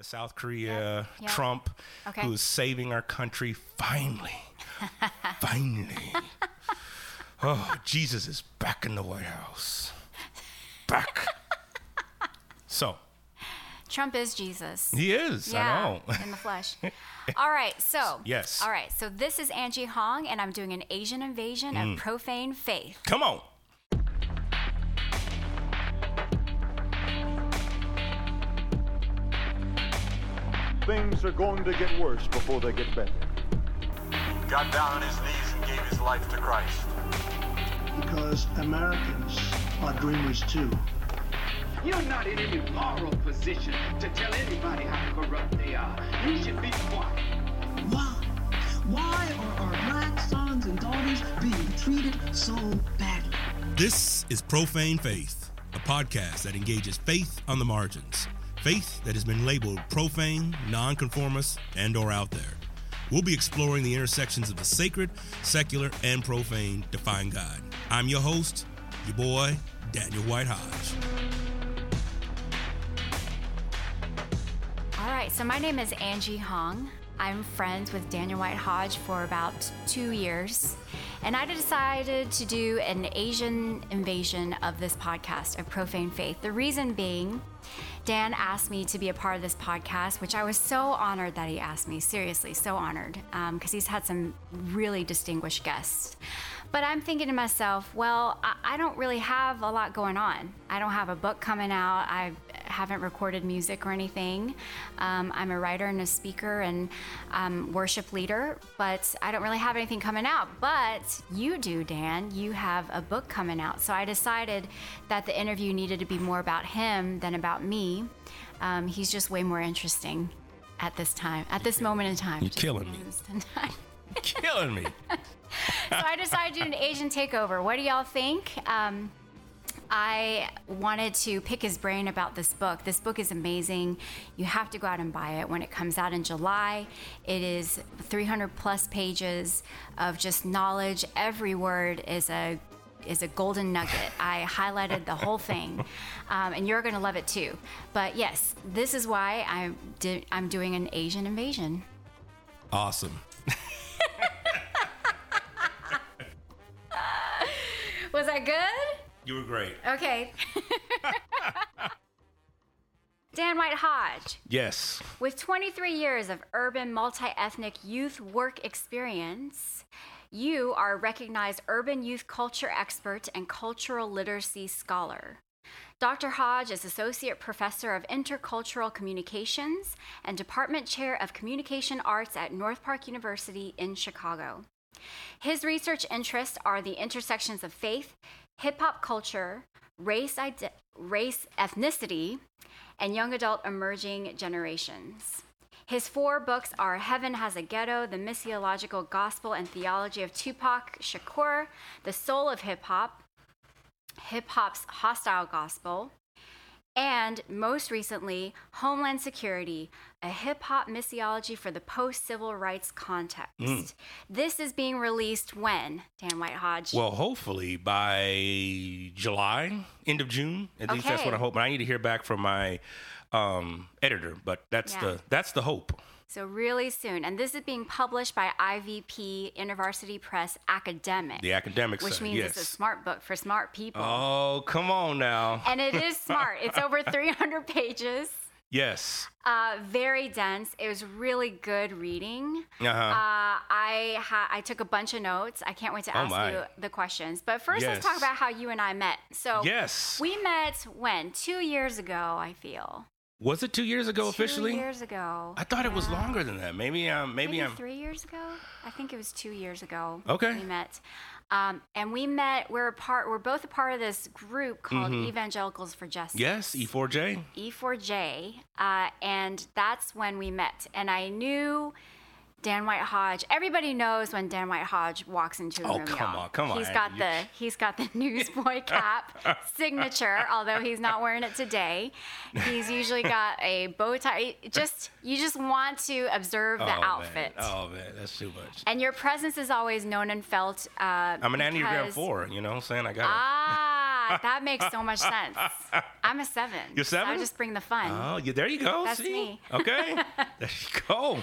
South Korea, yep. Trump, Okay. who is saving our country finally. finally. Oh, Jesus is back in the White House. Back. so, Trump is Jesus. he is. I know. in the flesh. All right, so Yes. All right, so this is Angie Hong, and I'm doing an Asian invasion Mm. of profane faith. Come on. Things are going to get worse before they get better. got down on his knees and gave his life to Christ. because Americans are dreamers too. You're not in any moral position to tell anybody how corrupt they are. You should be quiet. Why? Why are our black sons and daughters being treated so badly? This is Profane Faith, a podcast that engages faith on the margins. Faith that has been labeled profane, nonconformist, and or out there. We'll be exploring the intersections of the sacred, secular, and profane to find God. I'm your host, your boy, Daniel White Hodge. All right, so my name is Angie Hong. I'm friends with Daniel White Hodge for about two years. And I decided to do an Asian invasion of this podcast of Profane Faith. The reason being, Dan asked me to be a part of this podcast, which I was so honored that he asked me. Seriously, so honored, um, because he's had some really distinguished guests. But I'm thinking to myself, well, I, I don't really have a lot going on. I don't have a book coming out. I haven't recorded music or anything. Um, I'm a writer and a speaker and um, worship leader, but I don't really have anything coming out. But you do, Dan. You have a book coming out. So I decided that the interview needed to be more about him than about me. Um, he's just way more interesting at this time, at this moment in time. You're killing me. Killing me. so I decided to do an Asian takeover. What do y'all think? Um, I wanted to pick his brain about this book. This book is amazing. You have to go out and buy it when it comes out in July. It is 300 plus pages of just knowledge. Every word is a is a golden nugget. I highlighted the whole thing, um, and you're going to love it too. But yes, this is why I'm di- I'm doing an Asian invasion. Awesome. Was that good? You were great. Okay. Dan White Hodge, Yes. with 23 years of urban multi ethnic youth work experience, you are a recognized urban youth culture expert and cultural literacy scholar. Dr. Hodge is Associate Professor of Intercultural Communications and Department Chair of Communication Arts at North Park University in Chicago. His research interests are the intersections of faith, hip hop culture, race, ide- race, ethnicity, and young adult emerging generations. His four books are Heaven Has a Ghetto, The Missiological Gospel and Theology of Tupac Shakur, The Soul of Hip Hop, Hip Hop's Hostile Gospel, and most recently, Homeland Insecurity, a hip hop missiology for the post civil rights context. This is being released when, Dan White Hodge? Well, hopefully by July, end of June. At least that's what I hope. But I need to hear back from my um, editor. But that's Yeah. the that's the hope. so, really soon. And this is being published by IVP University Press Academic, The academic, which side, means yes. it's a smart book for smart people. Oh, come on now. And it is smart. It's over 300 pages. Yes. Uh, very dense. It was really good reading. Uh-huh. Uh, I ha- I took a bunch of notes. I can't wait to Oh, ask my. you the questions. But first, let's talk about how you and I met. So Yes. we met when two years ago. I feel Was it two years ago two officially? years ago. I thought it was longer than that. Maybe um maybe, Maybe I'm three years ago. I think it was two years ago. Okay. We met. Um, and we met. We're a part. We're both a part of this group called Evangelicals for Justice. Mm-hmm. Yes, E E4J. E4J, uh, and that's when we met. And I knew Dan White Hodge. Everybody knows when Dan White Hodge walks into a Oh, room. come y'all. on, come on, He's got the he's got the newsboy cap signature, although he's not wearing it today. He's usually got a bow tie. Just you just want to observe the oh, outfit. Man. Oh man, that's too much. And your presence is always known and felt. Uh, I'm an Enneagram because- four. You know what I'm saying? I got it. Ah, that makes so much sense. I'm a seven. You're so I seven? just bring the fun. Oh, yeah, there you go. That's See? me. Okay. there you go.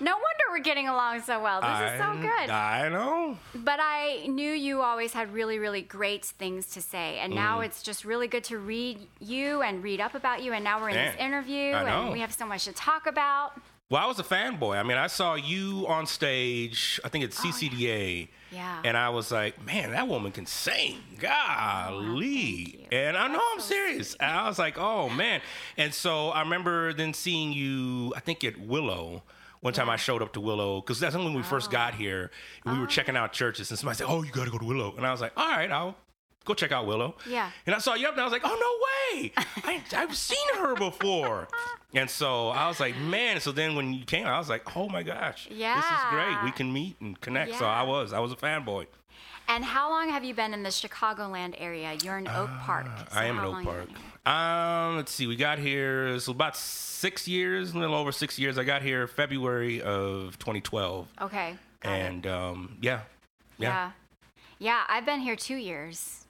No wonder we're getting along so well. This is so good. I know. But I knew you always had really, really great things to say. And Mm. now it's just really good to read you and read up about you. And now we're in this interview I and we have so much to talk about. Well, I was a fanboy. I mean, I saw you on stage. I think it's CCDA. Oh, Yeah. And I was like, man, that woman can sing. Golly. you. and I know That's I'm so serious. And I was like, oh, man. And so I remember then seeing you, I think at Willow. One time I showed up to Willow because that's when we first oh. got here. And we were checking out oh. churches, and somebody said, "Oh, you got to go to Willow," and I was like, "All right, I'll go check out Willow." Yeah. And I saw you up, and I was like, "Oh no way! I, I've seen her before." And so I was like, "Man!" So then when you came, I was like, "Oh my gosh, this is great. We can meet and connect." So I was, I was a fanboy. And how long have you been in the Chicagoland area? You're in Oak Park. So Ah, I am in Oak Park. Um, let's see, we got here so about six years, a little over six years. I got here February of 2012, Okay. and um, yeah, yeah. Yeah. Yeah, I've been here two years.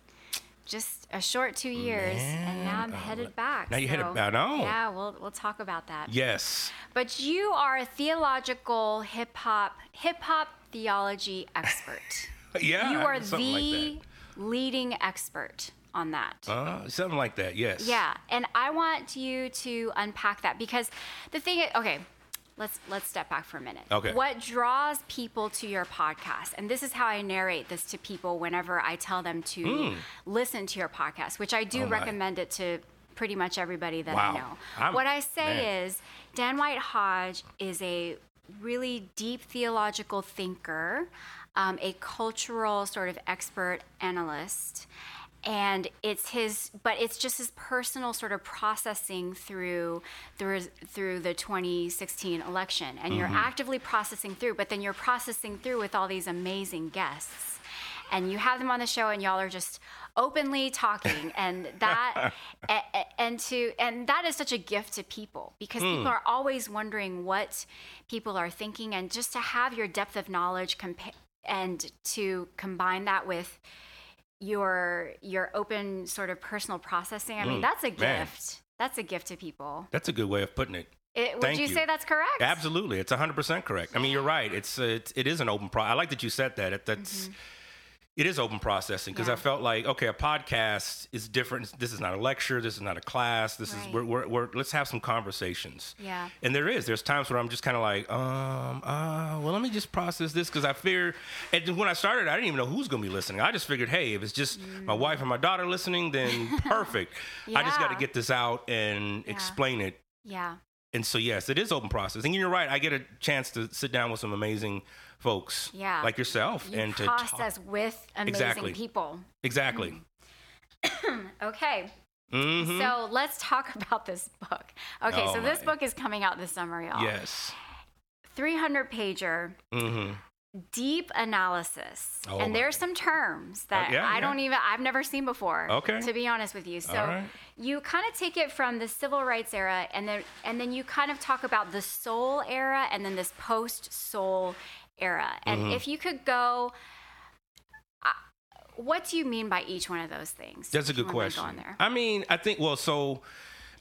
Just a short two years, and now I'm Man, headed back. now you're headed back. Oh. Yeah, we'll we'll talk about that. Yes. But you are a theological hip hop hip hop theology expert. Yeah. you are something like the leading expert on that. Uh, something like that. Yes. Yeah, and I want you to unpack that because the thing is, okay, let's let's step back for a minute. Okay. What draws people to your podcast, and this is how I narrate this to people whenever I tell them to listen to your podcast, which I do. Oh, recommend it to pretty much everybody that Wow. I know. I'm- what I say man. is Dan White Hodge is a really deep theological thinker, um, a cultural sort of expert analyst. And it's his, but it's just his personal sort of processing through through through the 2016 election, and you're actively processing through. But then you're processing through with all these amazing guests, and you have them on the show, and y'all are just openly talking, and that a- a- and to and that is such a gift to people because people are always wondering what people are thinking, and just to have your depth of knowledge compa- and to combine that with your your open sort of personal processing. I mean, Mm, that's a man. gift. That's a gift to people. That's a good way of putting it. It, would Thank you, you. say that's correct? Absolutely, it's 100 percent correct. I mean, you're right. It's uh, it, it is an open pro. I like that you said that. It, that's it is open processing because I Mm-hmm. Felt like okay, a podcast is different. This is not a lecture. This is not a class. This Right. is we're, we're, we're let's have some conversations. Yeah. And there is. There's times where I'm just kind of like, um, uh, well, let me just process this because I fear. And when I started, I didn't even know who's gonna be listening. I just figured, hey, if it's just my wife and my daughter listening, then perfect. yeah. I just got to Mm. Get this out and Yeah. explain it Yeah. and so yes, it is open processing. And you're right. I get a chance to sit down with some amazing folks, Yeah. like yourself, You and to process talk. with amazing Exactly. people. Exactly. Okay. hmm So let's talk about this book. Okay, Oh, so this my. book is coming out this summer, y'all. yes. 300 pager, hmm deep analysis. Oh, and there's some terms that yeah, I yeah. don't even, I've never seen before. Okay. To be honest with you. So right. you kind of take it from the civil rights era and then, and then you kind of talk about the soul era and then this post soul era. And Mm-hmm. if you could go, uh, what do you mean by each one of those things? That's a good question. I mean, I think well, so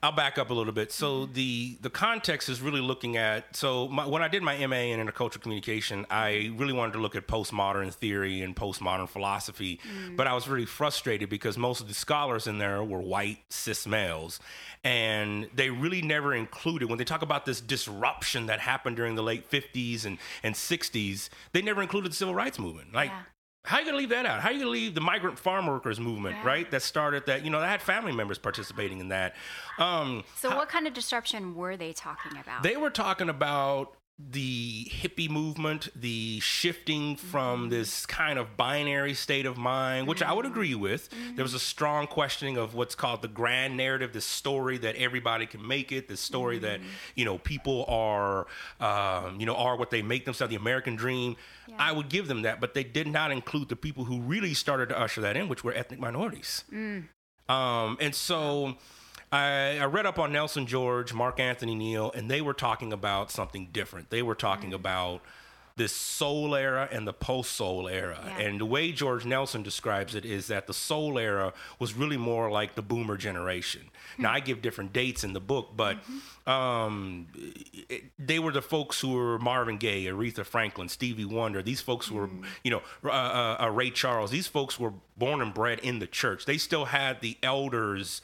I'll back up a little bit. So mm-hmm. the the context is really looking at so my, when I did my MA in intercultural communication, I mm-hmm. really wanted to look at postmodern theory and postmodern philosophy, mm. but I was really frustrated because most of the scholars in there were white cis males, and they really never included when they talk about this disruption that happened during the late 50s and and 60s, they never included the civil rights movement. Like Yeah. How are you gonna leave that out? How are you gonna leave the migrant farm workers movement, Right. right? That started that, you know, that had family members participating in that. Um, So what kind of disruption were they talking about? they were talking about the hippie movement, the shifting from mm-hmm. this kind of binary state of mind, which I would mm-hmm. agree with. There was a mm-hmm. strong questioning of what's called the grand narrative, this story that everybody can make it, this story that you know people are, um, you know, are what they make themselves, the American dream. I would give them that, but they did not include the people who really started to usher that in, which were ethnic minorities. Mm. Um, and so I, I read up on Nelson George, Mark Anthony Neal, and they were talking about something different. They were talking about this soul era and the post soul era. Yeah. And the way George Nelson describes it is that the soul era was really more like the boomer generation. Now, I give different dates in the book, but um, it- they were the folks who were Marvin Gaye, Aretha Franklin, Stevie Wonder. These folks were, you know, uh, uh, uh, Ray Charles. These folks were born and bred in the church. They still had the elders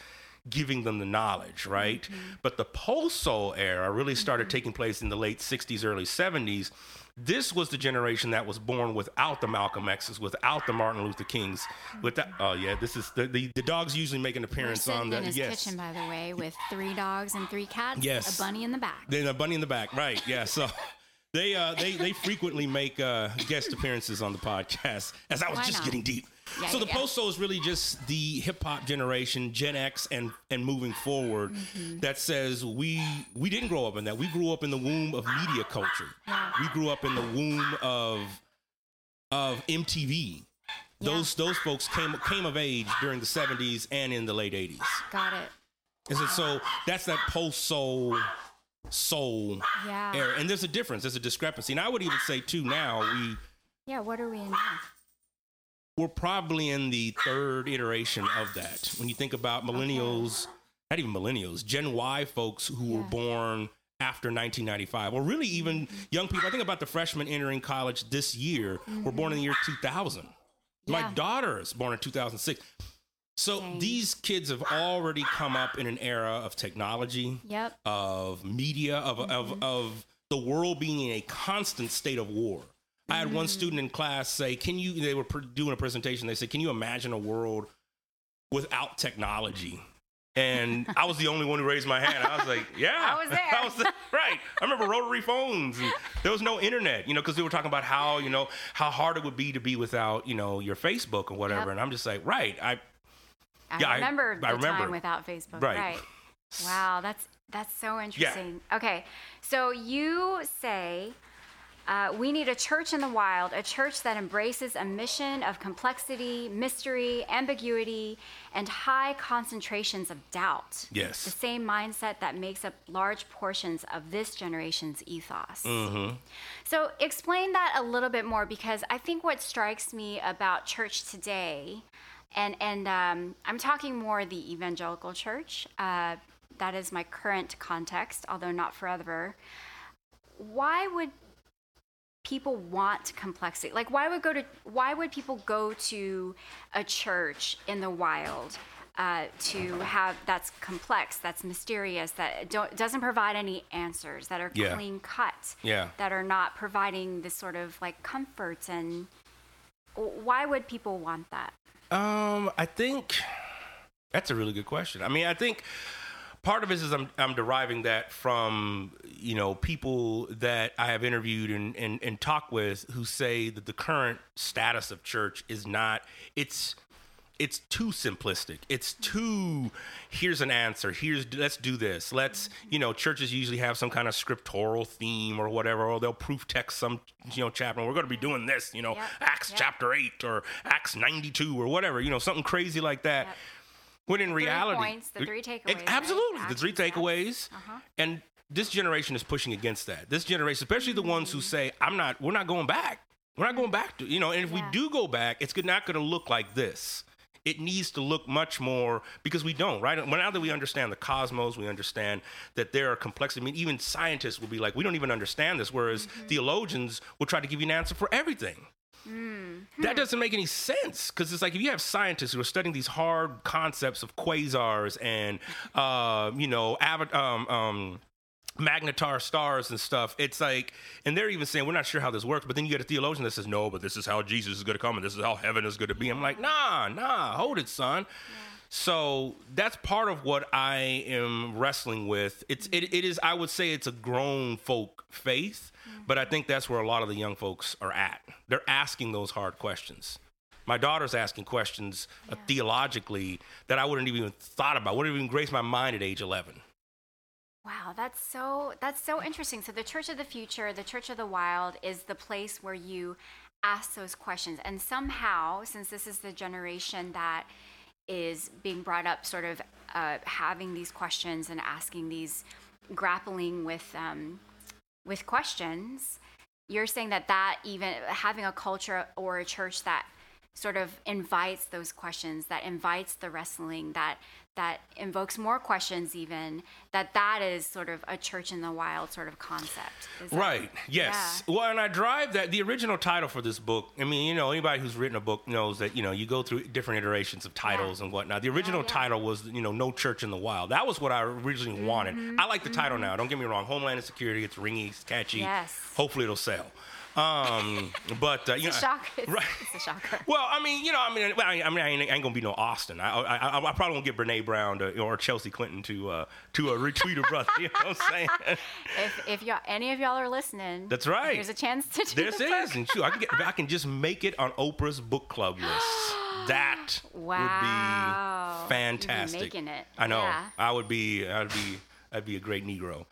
giving them the knowledge, right? But the post soul era really started taking place in the late 60s, early 70s. This was the generation that was born without the Malcolm X's, without the Martin Luther Kings. With that, oh yeah, this is the, the the dogs usually make an appearance on the in his yes. kitchen, by the way, with three dogs and three cats. Yes. A bunny in the back. Then a bunny in the back, right? Yeah. So they uh, they they frequently make uh, guest appearances on the podcast. As I was Why just not? getting deep. Yeah, so the yeah. post soul is really just the hip hop generation, Gen X, and and moving forward. Mm-hmm. That says we we didn't grow up in that. We grew up in the womb of media culture. We grew up in the womb of of MTV. Those those folks came came of age during the 70s and in the late 80s. Got it. Is it so? That's that post soul soul Yeah. era, and there's a difference. There's a discrepancy, and I would even say too. Now we Yeah, what are we in now? We're probably in the third iteration of that. When you think about millennials, not even millennials, Gen Y folks who were born after 1995, or really even mm-hmm. young people. I think about the freshmen entering college this year were born in the year mm-hmm. 2000. My Yeah. daughter is born in 2006. So Dang. these kids have already come up in an era of technology, Yep. of media, of, of, mm-hmm. of the world being in a constant state of war. I had one student in class say, Can you, they were doing a presentation. They said, Can you imagine a world without technology? And I was the only one who raised my hand. I was like, Yeah. I was there. I was there. Right. I remember rotary phones and there was no internet, you know, because they were talking about how, you know, how hard it would be to be without, you know, your Facebook or whatever. Yep. And I'm just like, Right. I, I Yeah, I- remember the I remember. time without Facebook. Right. Right. Wow, that's that's so interesting. Okay, so you say uh, we need a church in the wild, a church that embraces a mission of complexity, mystery, ambiguity, and high concentrations of doubt. Yes. The same mindset that makes up large portions of this generation's ethos. Mm-hmm. So, explain that a little bit more because I think what strikes me about church today, and and um, I'm talking more the evangelical church. Uh, that is my current context, although not forever. Why would people want complexity? Like, why would go to why would people go to a church in the wild? Uh, to have that's complex, that's mysterious, that don't, doesn't provide any answers, that are Yeah. clean cut, Yeah. that are not providing this sort of like comfort and why would people want that? Um, I think that's a really good question. I mean, I think part of it is I'm I'm deriving that from you know people that I have interviewed and and, and talked with who say that the current status of church is not it's it's too simplistic. It's too here's an answer. Here's let's do this. Let's you know churches usually have some kind of scriptural theme or whatever, or they'll proof text some you know chapter. We're going to be doing this. You know, Yep, Acts yep. chapter eight or Acts ninety two or whatever. You know, something crazy like that. Yep. When in Three reality, points, the three takeaways, right? Absolutely, the three takeaways. Uh-huh. And this generation is pushing against that. This generation, especially the ones who say, "I'm not. We're not going back. We're not going back to you know." And if Yeah. we do go back, it's not going to look like this. It needs to look much more because we don't, right? Well, now that we understand the cosmos, we understand that there are complexities. I mean, even scientists will be like, we don't even understand this, whereas Mm-hmm. theologians will try to give you an answer for everything. That doesn't make any sense because it's like if you have scientists who are studying these hard concepts of quasars and, uh, you know, ava- um, um, magnetar stars and stuff, it's like, and they're even saying, we're not sure how this works. But then you get a theologian that says, no, but this is how Jesus is going to come and this is how heaven is going to be. I'm like, nah, nah, hold it, son. So that's part of what I am wrestling with. It's it, it is I would say it's a grown folk faith, but I think that's where a lot of the young folks are at. They're asking those hard questions. My daughter's asking questions uh, theologically that I wouldn't even thought about. Wouldn't even grace my mind at age 11. Wow, that's so that's so interesting. So the Church of the Future, the Church of the Wild is the place where you ask those questions. And somehow, since this is the generation that is being brought up sort of uh, having these questions and asking these grappling with um, with questions, you're saying that that even having a culture or a church that sort of invites those questions that invites the wrestling that that invokes more questions even that that is sort of a church in the wild sort of concept Is that- Right. Yes. Well, and I drive that. The original title for this book. I mean, you know, anybody who's written a book knows that you know you go through different iterations of titles Yeah. and whatnot. The original yeah. title was you know No Church in the Wild. That was what I originally wanted. Mm-hmm. I like the title now. Don't get me wrong. Homeland Insecurity. It's ringy. It's catchy. Yes. Hopefully it'll sell. Um, but uh, you it's know, a shocker it's, right. it's a shocker Well, I mean, you know, I mean, I, I mean, I ain't, I ain't gonna be no Austin. I, I, I, I probably won't get Brene Brown to, or Chelsea Clinton to, uh, to uh, retweet a brother. You know what I'm saying? if, if y'all any of y'all are listening That's right. there's a chance to do This the is, and shoot, I can get, I can just make it on Oprah's book club list. That Wow. would be be fantastic. making it. I know. Yeah. I would be. I'd be. I'd be a great Negro.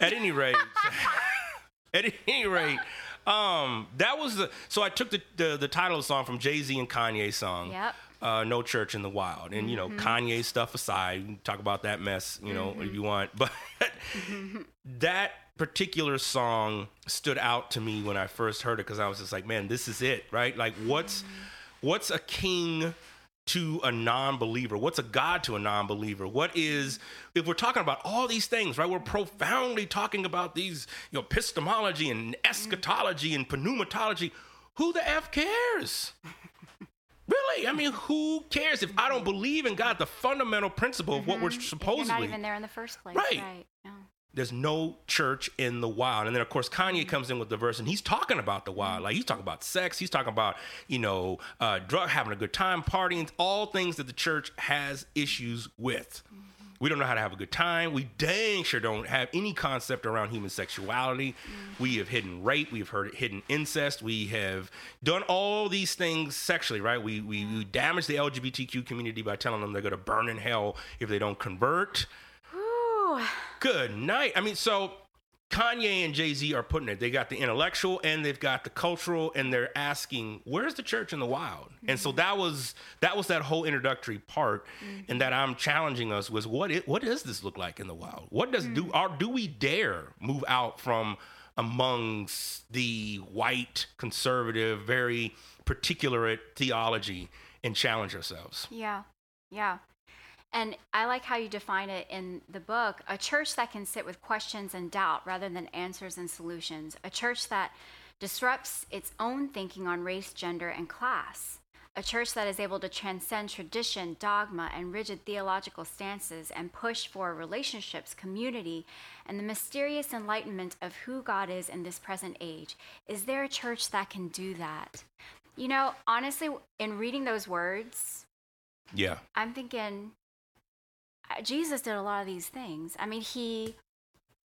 At any rate. at any rate. Um, that was the so I took the, the the title of the song from Jay Z and Kanye song. Yep. Uh, no church in the wild, and you know Kanye stuff aside, talk about that mess, you know, if you want. But that particular song stood out to me when I first heard it because I was just like, man, this is it, right? Like, what's what's a king to a non-believer? What's a God to a non-believer? What is if we're talking about all these things, right? We're profoundly talking about these, you know, epistemology and eschatology and pneumatology. Who the f cares? Really? I mean, who cares if I don't believe in God, the fundamental principle of what we're mm-hmm. If supposedly you're not even there in the first place Right. right. There's no church in the wild. And then of course Kanye comes in with the verse and he's talking about the wild. Like he's talking about sex, he's talking about, you know, uh drug having a good time, partying, all things that the church has issues with. We don't know how to have a good time. We dang sure don't have any concept around human sexuality. We have hidden rape. We've heard hidden incest. We have done all these things sexually, right? We, we, we damage the LGBTQ community by telling them they're going to burn in hell if they don't convert. Whew. Good night. I mean, so Kanye and Jay Z are putting it. They got the intellectual and they've got the cultural, and they're asking, "Where's the church in the wild?" And so mm-hmm. that was that was that whole introductory part, mm-hmm. and that I'm challenging us was what it, what does this look like in the wild? What does do mm. are do we dare move out from amongst the white conservative, very particular theology and challenge ourselves? Yeah, yeah. And I like how you define it in the book a church that can sit with questions and doubt rather than answers and solutions. A church that disrupts its own thinking on race, gender, and class. A church that is able to transcend tradition, dogma, and rigid theological stances and push for relationships, community, and the mysterious enlightenment of who God is in this present age. Is there a church that can do that? You know, honestly, in reading those words, Yeah. I'm thinking Jesus did a lot of these things. I mean, he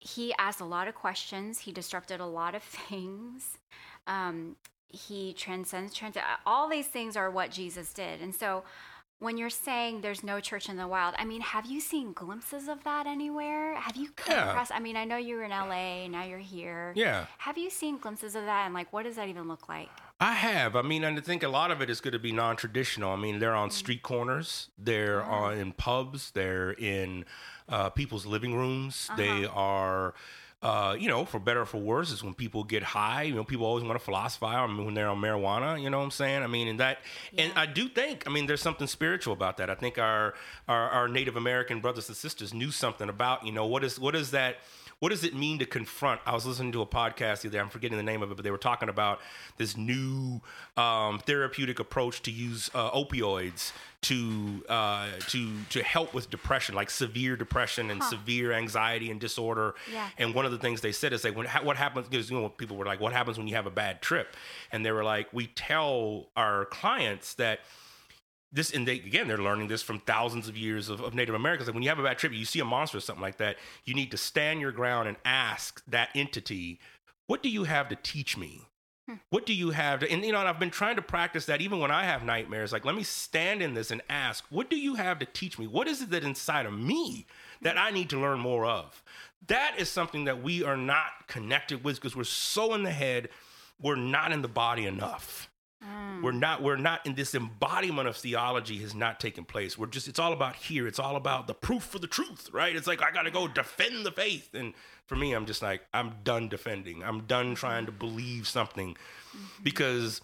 he asked a lot of questions. He disrupted a lot of things. Um, he transcends trans. All these things are what Jesus did. And so, when you're saying there's no church in the wild, I mean, have you seen glimpses of that anywhere? Have you come Yeah. across? I mean, I know you were in LA. Now you're here. Yeah. Have you seen glimpses of that? And like, what does that even look like? I have. I mean, and I think a lot of it is going to be non-traditional. I mean, they're on street corners, they're on in pubs, they're in uh, people's living rooms. They are, uh, you know, for better or for worse, is when people get high. You know, people always want to philosophize. I mean, when they're on marijuana. You know what I'm saying? I mean, and that, and I do think. I mean, there's something spiritual about that. I think our, our our Native American brothers and sisters knew something about. You know, what is what is that? What does it mean to confront? I was listening to a podcast the other day. I'm forgetting the name of it, but they were talking about this new um, therapeutic approach to use uh, opioids to uh, to to help with depression, like severe depression and severe anxiety and disorder. Yeah. And one of the things they said is like, when ha- what happens? Because you know, people were like, "What happens when you have a bad trip?" And they were like, "We tell our clients that." This and they again they're learning this from thousands of years of, of Native Americans. Like when you have a bad trip, you see a monster or something like that, you need to stand your ground and ask that entity, "What do you have to teach me?" Hmm. What do you have to, and you know, and I've been trying to practice that even when I have nightmares. Like, let me stand in this and ask, what do you have to teach me? What is it that inside of me that I need to learn more of? That is something that we are not connected with because we're so in the head, we're not in the body enough. We're mm. not we're not in this embodiment of theology has not taken place. We're just it's all about here. It's all about the proof for the truth, right? It's like I got to go defend the faith. And for me, I'm just like I'm done defending. I'm done trying to mm-hmm. believe something mm-hmm. because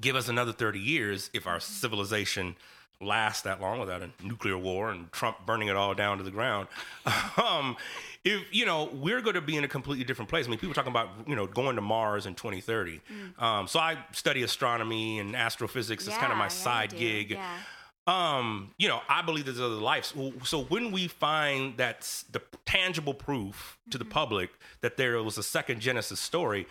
give us another 30 years if our mm-hmm. civilization lasts that long without a nuclear war and Trump burning it all down to the ground. Um, if you know, we're going to be in a completely different place. I mean, people talking about you know going to Mars in 2030. Um, so I study astronomy and astrophysics. It's kind of my yeah, side you gig. Yeah. Um, you know, I believe there's other lives. So- So when we find that's the tangible proof to the public that there was a second Genesis story,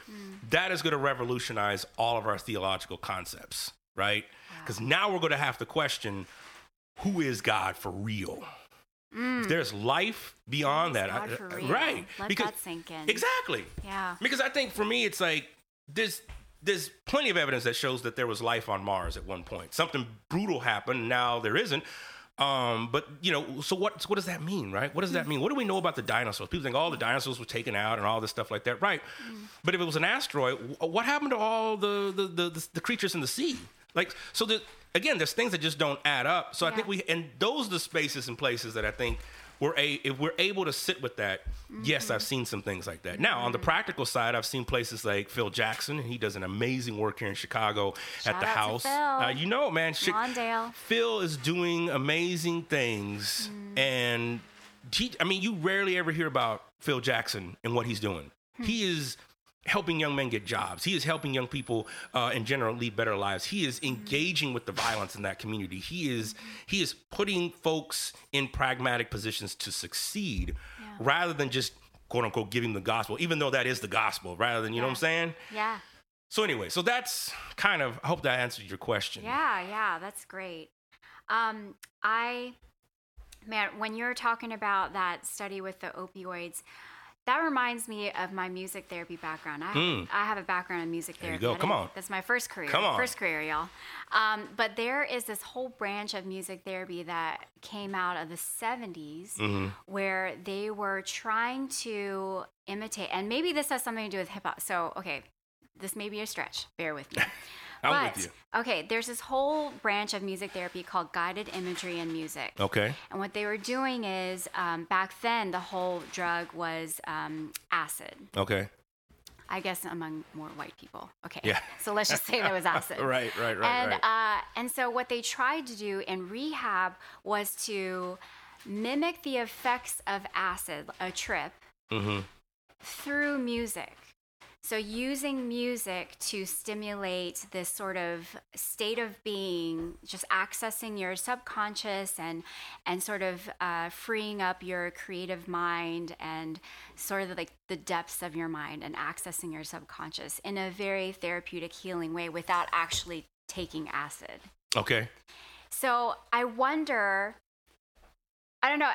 that is going to revolutionize all of our theological concepts, right? Because now we're going to have to question who is God for real. If there's life beyond that, I- uh, right? Let because that sink in. exactly. Yeah. Because I think for me, it's like there's there's plenty of evidence that shows that there was life on Mars at one point. Something brutal happened. Now there isn't. Um, but you know, so what? What does that mean, right? What does that mean? What do we know about the dinosaurs? People think all the dinosaurs were taken out and all this stuff like that, right? But if it was an asteroid, what happened to all the the the, the, the creatures in the sea? Like, so again, there's things that just don't add up. So I think we and those are the spaces and places that I think we're a if we're able to sit with that. Yes, Mm-hmm. I've seen some things like that. Now on the practical side, I've seen places like Phil Jackson. And he does an amazing work here in Chicago Shout at the house. Uh, you know, man, Lawndale. Phil is doing amazing things, Mm. and he, I mean, you rarely ever hear about Phil Jackson and what he's doing. Hmm. He is helping young men get jobs. He is helping young people uh, in general lead better lives. He is engaging with the violence in that community. He is he is putting folks in pragmatic positions to succeed, rather than just quote unquote giving the gospel. Even though that is the gospel, rather than you know what I'm saying. Yeah. So anyway, so that's kind of. I hope that answered your question. Yeah, yeah, that's great. Um, I, man, when you're talking about that study with the opioids, that reminds me of my music therapy background. I, Mm. I have a background in music There you therapy. go. Come on. That's my first career. Come on. First career, y'all. Um, but there is this whole branch of music therapy that came out of the 70s Mm-hmm. where they were trying to imitate, and maybe this has something to do with hip hop. So, okay, this may be a stretch. Bear with me. I'm but, with you. Okay, there's this whole branch of music therapy called guided imagery in music. Okay. And what they were doing is, um, back then, the whole drug was um, acid. Okay. I guess among more white people. Okay. Yeah. So let's just say that was acid. Right, right, right, And right. uh, and so what they tried to do in rehab was to mimic the effects of acid, a trip, Mm-hmm. through music. So, using music to stimulate this sort of state of being, just accessing your subconscious and and sort of uh, freeing up your creative mind and sort of like the depths of your mind and accessing your subconscious in a very therapeutic, healing way without actually taking acid. Okay. So I wonder. I don't know,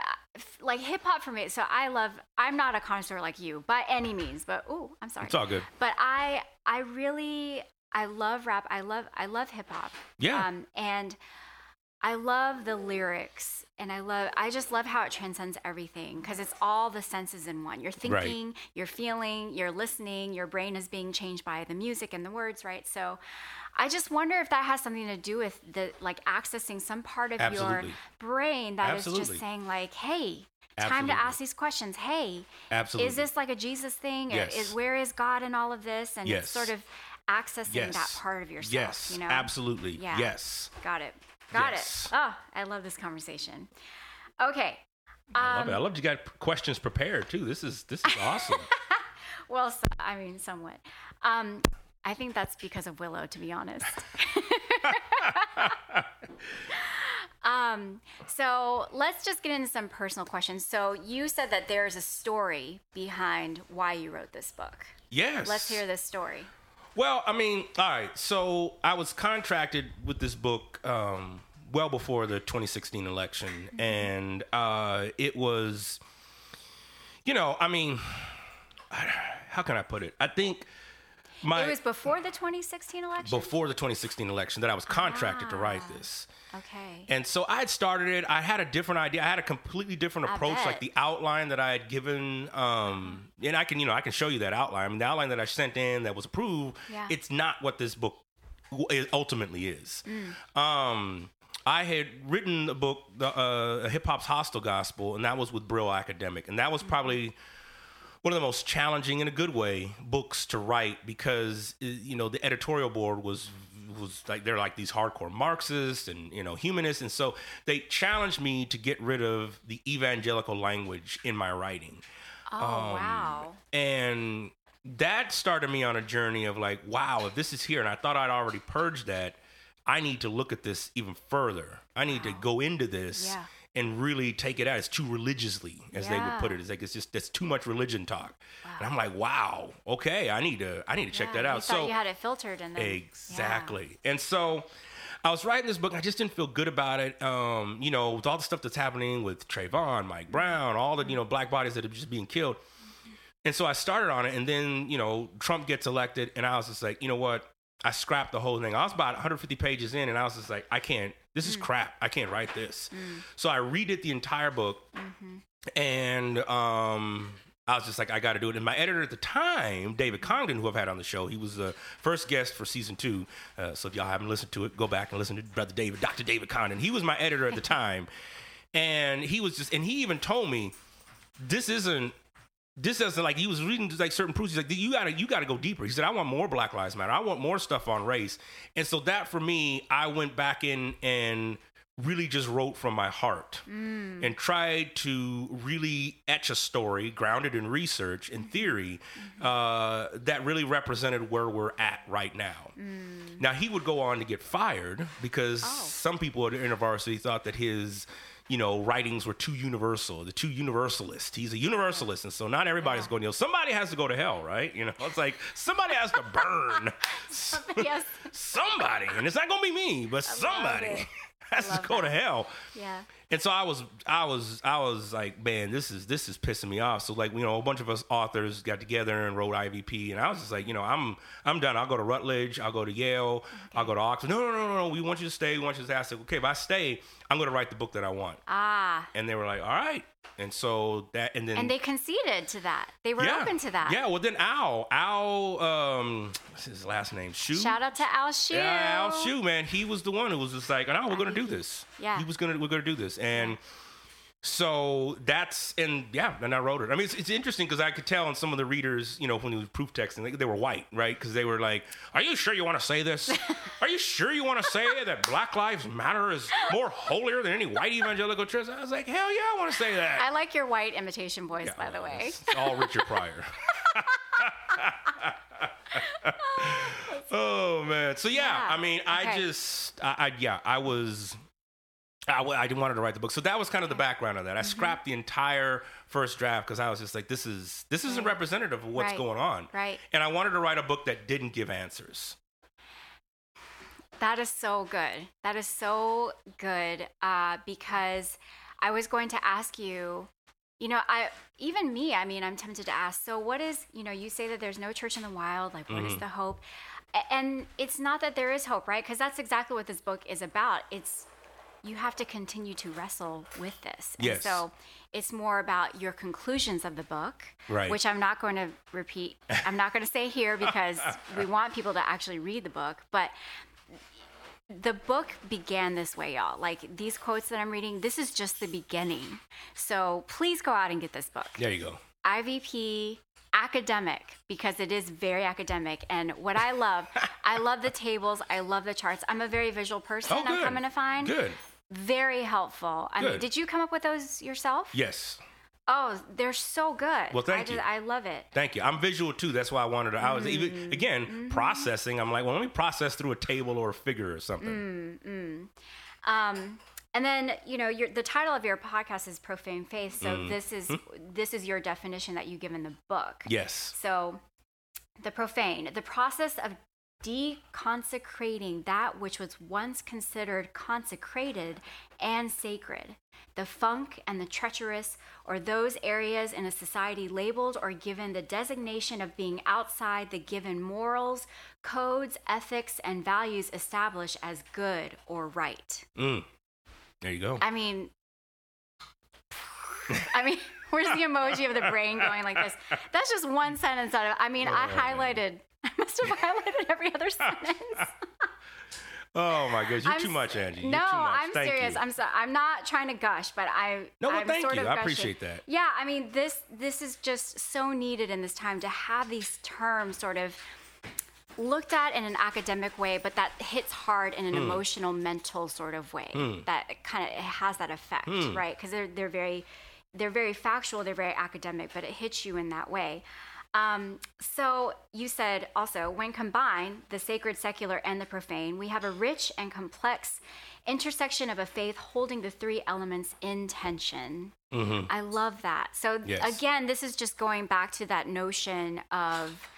like hip hop for me. So I love. I'm not a connoisseur like you by any means, but oh, I'm sorry. It's all good. But I, I really, I love rap. I love, I love hip hop. Yeah. Um, and I love the lyrics, and I love, I just love how it transcends everything because it's all the senses in one. You're Right. thinking, you're feeling, you're listening. Your brain is being changed by the music and the words, right? So. I just wonder if that has something to do with the like accessing some part of Absolutely. your brain that is Absolutely. just saying like, "Hey, time to ask these questions. Hey, Absolutely. is this like a Jesus thing? Yes. Is where is God in all of this? And Yes. it's sort of accessing Yes. that part of yourself. Yes. you know. Absolutely. Yeah. Yes. Got it. Got Yes. it. Oh, I love this conversation. Okay. I love Um, it. I love you got questions prepared too. This is this is awesome. well, so, I mean, somewhat. Um, I think that's because of Willow, to be honest. um, so let's just get into some personal questions. So you said that there's a story behind why you wrote this book. yes. Let's hear this story. Well, I mean, all right. So I was contracted with this book um, well before the 2016 election, Mm-hmm. and uh, it was, you know, I mean, how can I put it? I think my it was before the 2016 election. before the 2016 election that I was contracted to write Ah. this. Okay. And so I had started it. I had a different idea. I had a completely different approach. Like the outline that I had given, um, and I can, you know, I can show you that outline. I mean, the outline that I sent in that was approved. Yeah. It's not what this book ultimately is. Mm. Um, I had written a book, the, uh, Hip Hop's Hostile Gospel, and that was with Brill Academic, and that was probably one of the most challenging in a good way books to write because uh, you know the editorial board was was like they're like these hardcore marxists and you know humanists and so they challenged me to get rid of the evangelical language in my writing oh um, wow. and that started me on a journey of like wow if this is here and i thought i'd already purged that i need to look at this even further i need to go into this Yeah. And really take it out it's too religiously as they would put it it's like it's just that's too much religion talk and i'm like wow okay i need to i need to check Yeah, that out You so you had it filtered and then Exactly. And so I was writing this book. And I just didn't feel good about it. Um, you know, with all the stuff that's happening with Trayvon, Mike Brown, all the, you know, black bodies that are just being killed. And so I started on it. And then, you know, Trump gets elected. And I was just like, you know what? I scrapped the whole thing. I was about 150 pages in. And I was just like, I can't, this is crap. I can't write this. So I redid the entire book. And, um, I was just like, I got to do it. And my editor at the time, David Congdon, who I've had on the show, he was the first guest for season two. Uh, so if y'all haven't listened to it, go back and listen to Brother David, Dr. David Congdon. He was my editor at the time. And he was just, and he even told me, this isn't, this doesn't like he was reading like certain proofs. He's like, you gotta, you gotta go deeper. He said, I want more Black Lives Matter. I want more stuff on race. And so that for me, I went back in and really just wrote from my heart mm. and tried to really etch a story grounded in research and mm-hmm. theory mm-hmm. uh, that really represented where we're at right now. Mm. Now he would go on to get fired because oh. some people at the university thought that his you know writings were too universal, the too universalist. He's a universalist, and so not everybody's going. You know, somebody has to go to hell, right? You know, it's like somebody has to burn. yes. somebody, and it's not gonna be me, but somebody to love go to hell. Yeah. And so I was, I was, I was like, man, this is this is pissing me off. So like, you know, a bunch of us authors got together and wrote IVP, and I was just like, you know, I'm I'm done. I'll go to Routledge. I'll go to Yale. I'll go to Oxford. No, no, no, no, no. We want you to stay. We want you to stay. I said, okay, if I stay, I'm going to write the book that I want. Ah. And they were like, all right. And so that, and then And they conceded to that. They were yeah, open to that. Yeah. Well, then Al, Al, um, what's his last name? Hsu. Shout out to Al Hsu. Yeah, Al Hsu, man, he was the one who was just like, "No, we're gonna do this." Yeah. he was gonna, we're gonna do this, and so that's and yeah, and I wrote it. I mean, it's, it's interesting because I could tell in some of the readers, you know, when he was proof texting, they, they were white, right? Because they were like, "Are you sure you want to say this? Are you sure you want to say that Black Lives Matter is more holier than any white evangelical church?" I was like, "Hell yeah, I want to say that." I like your white imitation voice, by the way. It's all Richard Pryor. oh man. So yeah, Yeah, I mean, I just, I, I yeah, I was. I, w- I didn't wanted to write the book, so that was kind of the background of that. I Mm-hmm. scrapped the entire first draft because I was just like, "This is this isn't Right. representative of what's Right. going on." Right. And I wanted to write a book that didn't give answers. That is so good. That is so good uh, because I was going to ask you, you know, I even me, I mean, I'm tempted to ask. So, what is, you know, you say that there's no church in the wild. Like, what is Mm-hmm. the hope? And it's not that there is hope, right? Because that's exactly what this book is about. It's you have to continue to wrestle with this. And Yes. so it's more about your conclusions of the book, Right. which I'm not going to repeat. I'm not going to say here because we want people to actually read the book. But the book began this way, y'all. Like these quotes that I'm reading, this is just the beginning. So please go out and get this book. There you go. IVP academic because it is very academic and what i love i love the tables i love the charts i'm a very visual person Oh, i'm coming to find Good. Very helpful i mean did you come up with those yourself Yes. oh they're so good Well, thank I you. i love it Thank you. I'm visual too. That's why I wanted to. I was even Mm-hmm. again processing. I'm like, well, let me process through a table or a figure or something. Mm. um and then you know your the title of your podcast is profane faith so Mm. this is Mm-hmm. this is your definition that you give in the book Yes. So, the profane, the process of deconsecrating that which was once considered consecrated and sacred. The funk and the treacherous, or those areas in a society labeled or given the designation of being outside the given morals, codes, ethics, and values established as good or right. Mm. There you go. I mean, I mean, where's the emoji of the brain going like this? That's just one sentence out of. I mean, I highlighted. I must have highlighted every other sentence. Oh my goodness, you're I'm too much, Angie. You're No, too much. I'm Thank serious. you. I'm so, I'm not trying to gush, but I. No, well, I'm thank sort you. Of I appreciate that. Yeah, I mean this this is just so needed in this time to have these terms sort of looked at in an academic way, but that hits hard in an Hmm. emotional, mental sort of way. That kind of it has that effect, Hmm. right? Because they're they're very they're very factual, they're very academic, but it hits you in that way. Um, so you said also, when combined, the sacred, secular, and the profane, we have a rich and complex intersection of a faith holding the three elements in tension. I love that. So Mm-hmm. Yes. again, this is just going back to that notion of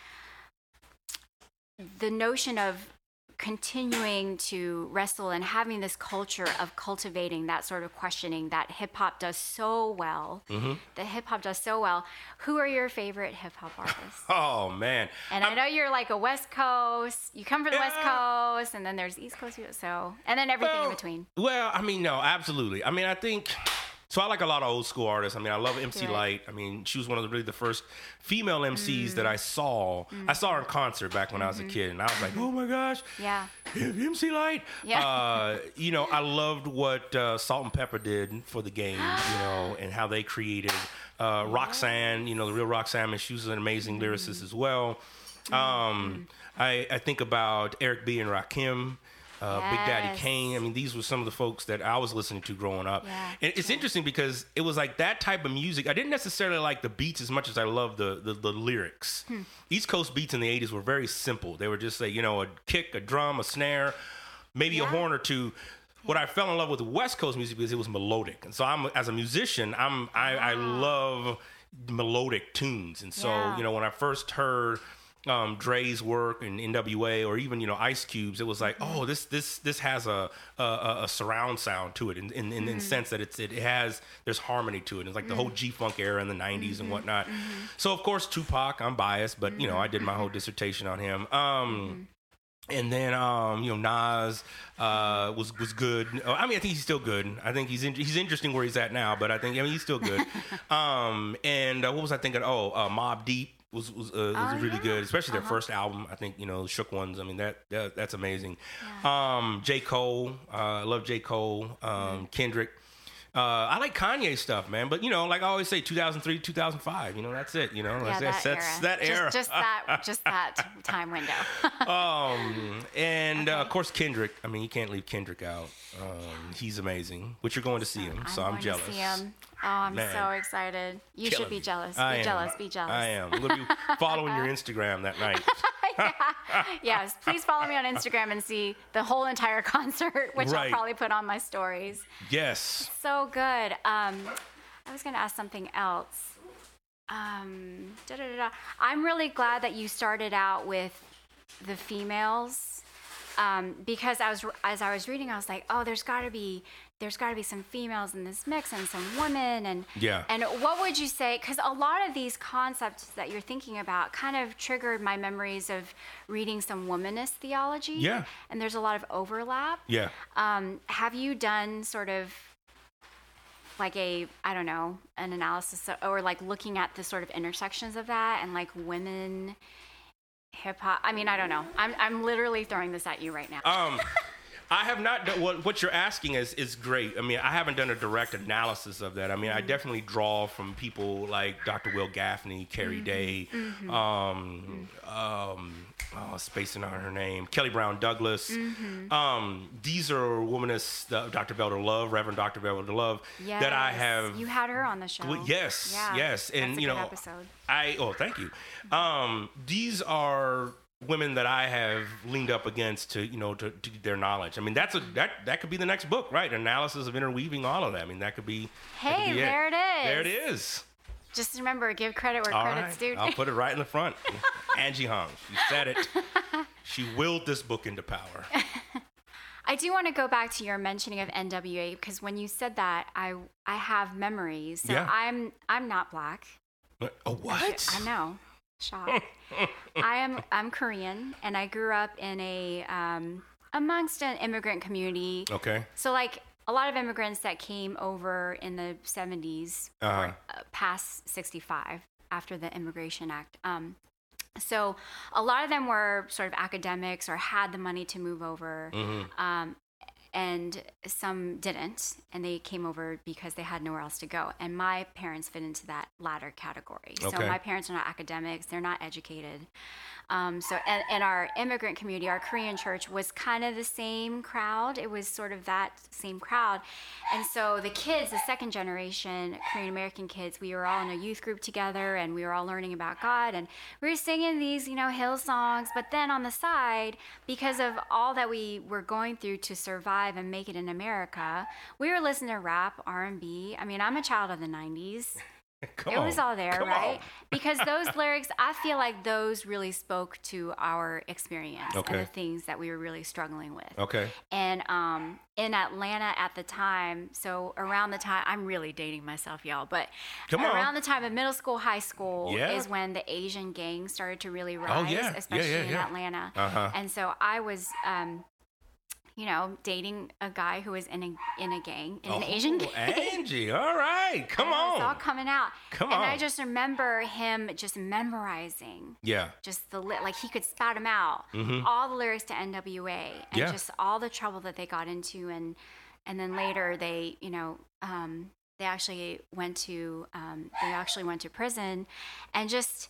the notion of continuing to wrestle and having this culture of cultivating that sort of questioning that hip hop does so well. Mm-hmm. That hip hop does so well. Who are your favorite hip hop artists? Oh man. And I know you're like a West Coast. You come from the West Coast, and then there's East Coast. So, and then everything in between. Well, I mean, no, absolutely. I mean, I think so. I like a lot of old school artists. I mean, I love MC Right. Lyte. I mean, she was one of the really the first female MCs Mm. that I saw. I saw her in concert back when I was a kid, and I was like, oh my gosh, Mm-hmm. Yeah. MC Lyte. Yeah. Uh, you know, I loved what uh, Salt-N-Pepa did for the game. You know, and how they created uh, Roxanne. You know, the real Roxanne. And she was an amazing lyricist as well. Um, I, I think about Eric B and Rakim. Uh, Big Daddy Kane. I mean, these were some of the folks that I was listening to growing up. Yeah. And it's interesting because it was like that type of music. I didn't necessarily like the beats as much as I loved the the, the lyrics. Hmm. East Coast beats in the '80s were very simple. They were just like you know a kick, a drum, a snare, maybe a horn or two. What I fell in love with West Coast music because it was melodic, and so I'm as a musician, I'm I, I love melodic tunes, and so Yeah. you know when I first heard um, Dre's work and NWA or even you know Ice Cube's, it was like, oh, this this this has a a, a- surround sound to it in in, in, in the sense that it's it has there's harmony to it. It's like the whole G Funk era in the '90s and whatnot. So of course Tupac, I'm biased, but you know I did my whole dissertation on him. Um, and then um, you know Nas uh, was was good. Uh, I mean, I think he's still good. I think he's in, he's interesting where he's at now, but I think I mean he's still good. um, and uh, what was I thinking? Oh, uh, Mobb Deep was was, uh, was really good, especially their first album. I think you know Shook Ones. I mean that, that that's amazing. Um, J Cole, uh, I love J Cole. Um, Kendrick. Uh, I like Kanye stuff, man, but you know, like I always say, 2003, 2005. You know, that's it. You know, Yeah, that's, that that's era. that Just- era. Just, that, just that time window. Um, and uh, of course Kendrick. I mean, you can't leave Kendrick out. Um, he's amazing. Which you're going to see him, so I'm, jealous. To see him. Oh, I'm Man. so excited. You Killing should be me. jealous. I be am. jealous. Be jealous. I am. I'm gonna be following your Instagram that night. yes, please follow me on Instagram and see the whole entire concert, which Right. I'll probably put on my stories. Yes. So good. Um, I was going to ask something else. Um, da-da-da-da. I'm really glad that you started out with the females um, because I was as I was reading, I was like, oh, there's got to be there's got to be some females in this mix and some women and Yeah. and what would you say? Because a lot of these concepts that you're thinking about kind of triggered my memories of reading some womanist theology. Yeah. And there's a lot of overlap. Yeah. Um, have you done sort of like a I don't know an analysis or like looking at the sort of intersections of that and like women hip hop? I mean, I don't know. I'm I'm literally throwing this at you right now. Um, I have not done what, what you're asking is is great. I mean, I haven't done a direct analysis of that. I mean, I definitely draw from people like Dr. Wil Gafney, Keri Day, um, um, oh, spacing on her name, Kelly Brown Douglas. Um, these are womanists, uh, Dr. Velda Love, Reverend Dr. Velda Love, that I have You had her on the show. yes, Yeah, yes, and you know, episode. I oh, thank you. Um, these are women that I have leaned up against to you know to, to their knowledge. I mean, that's a that that could be the next book, right? Analysis of interweaving all of that. I mean, that could be. that could Hey, be there it is. There it is. Just remember, give credit where All credit's right, due. I'll put it right in the front. Angie Hong, she said it. She willed this book into power. I do want to go back to your mentioning of NWA because when you said that, I I have memories. So Yeah. I'm I'm not black. Uh, oh, what? I know. Shock. I am I'm Korean and I grew up in a um, amongst an immigrant community. Okay. So like a lot of immigrants that came over in the 70s Uh-huh. uh, past 65 after the Immigration Act. Um, so a lot of them were sort of academics or had the money to move over. Mm-hmm. Um, and some didn't, and they came over because they had nowhere else to go. And my parents fit into that latter category. So my parents are not academics; they're not educated. Um, so, and, and our immigrant community, our Korean church, was kind of the same crowd. It was sort of that same crowd. And so the kids, the second generation Korean American kids, we were all in a youth group together and we were all learning about God and we were singing these, you know, hill songs. But then on the side, because of all that we were going through to survive and make it in America, we were listening to rap, R&B. I mean, I'm a child of the 90s Come it on. was all there, Come right? because those lyrics, I feel like those really spoke to our experience Okay. and the things that we were really struggling with. Okay. And um, in Atlanta at the time, so around the time, I'm really dating myself, y'all, but Come on. around the time of middle school, high school Yeah. is when the Asian gang started to really rise, Oh. Yeah, especially yeah, in. Atlanta. Uh-huh. And so I was. Um, you know, dating a guy who was in a in a gang, in an Asian Oh, gang. Angie, all right. Come And It's all coming out. Come on. and I just remember him just memorizing Yeah. just the li- like he could spout them out all the lyrics to NWA and Mm-hmm. Yeah. just all the trouble that they got into and and then later they you know um, they actually went to um, they actually went to prison and just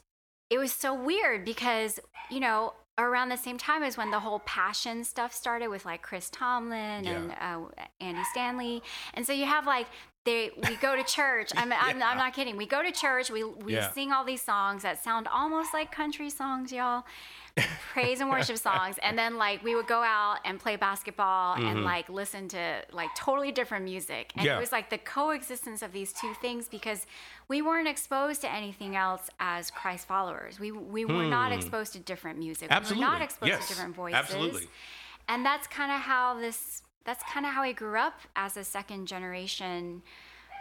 it was so weird because you know around the same time as when the whole passion stuff started with like Chris Tomlin and uh, Andy Stanley. And so you have like they we go to church. I'm, I'm, I'm not kidding. We go to church. We we Yeah. sing all these songs that sound almost like country songs y'all praise and worship songs and then like we would go out and play basketball and like listen to like totally different music and Mm-hmm. Yeah. it was like the coexistence of these two things because we weren't exposed to anything else as Christ followers we we were not exposed to different music we were Hmm. Absolutely. not exposed Yes. to different voices Absolutely. and that's kind of how this that's kind of how I grew up as a second generation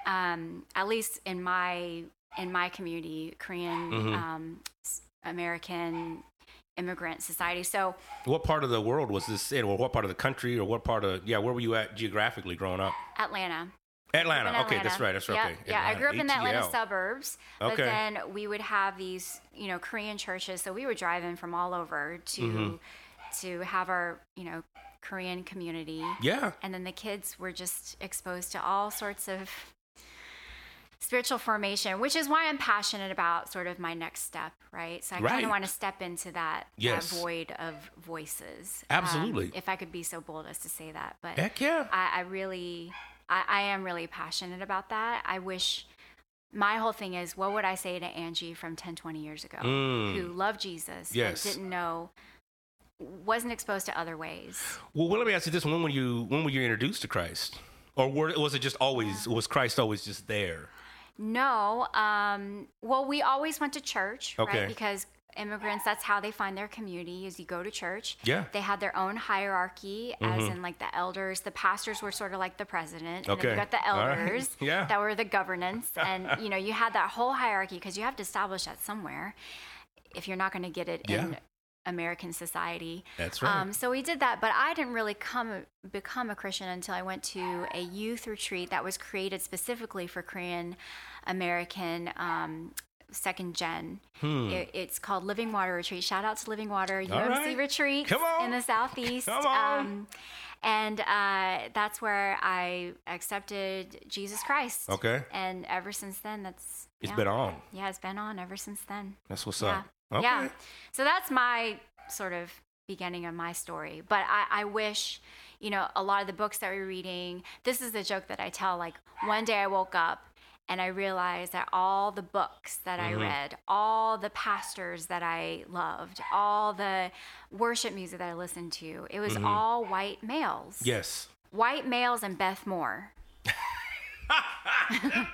um, at least in my in my community Korean Mm-hmm. um, American immigrant society so What part of the world was this in, or what part of the country, or what part of yeah? Where were you at geographically growing up? Atlanta Atlanta. in Okay, that's right. That's right. Yeah, Okay. yeah. I grew up in the Atlanta suburbs, but Okay. then we would have these, you know, Korean churches. So we were driving from all over to Mm-hmm. to have our, you know, Korean community. Yeah. And then the kids were just exposed to all sorts of spiritual formation, which is why I'm passionate about sort of my next step, right? So I kind of want to step into that, Yes. that void of voices. um, Absolutely. if I could be so bold as to say that, but Heck yeah. I, I really, I, I am really passionate about that. I wish my whole thing is what would I say to Angie from 10, 20 years ago Mm. who loved Jesus, Yes. didn't know, wasn't exposed to other ways. Well, well, let me ask you this: When were you when were you introduced to Christ, or were, was it just always was Christ always just there? No, um, well, we always went to church, Okay. right? Because immigrants, that's how they find their community is you go to church. Yeah. Mm-hmm. They had their own hierarchy, as in like the elders. The pastors were sort of like the president. And then Okay. you got the All right. elders Yeah. that were the governance. And, you know, you had that whole hierarchy because you have to establish that somewhere if you're not going to get it in Yeah. American society. That's right. Um, so we did that, but I didn't really come become a Christian until I went to a youth retreat that was created specifically for Korean American um, second gen. It, it's called Living Water Retreat. Shout out to Living Water UMC Hmm. right. Retreat in the southeast. Come on. Um, and uh, that's where I accepted Jesus Christ. Okay. And ever since then, that's It's yeah. been on. Yeah, it's been on ever since then. That's what's Yeah. up. Okay. Yeah. So that's my sort of beginning of my story. But I, I wish, you know, a lot of the books that we're reading, this is the joke that I tell. Like one day I woke up and I realized that all the books that Mm-hmm. I read, all the pastors that I loved, all the worship music that I listened to, it was all white males. Mm-hmm. Yes. White males and Beth Moore. Beth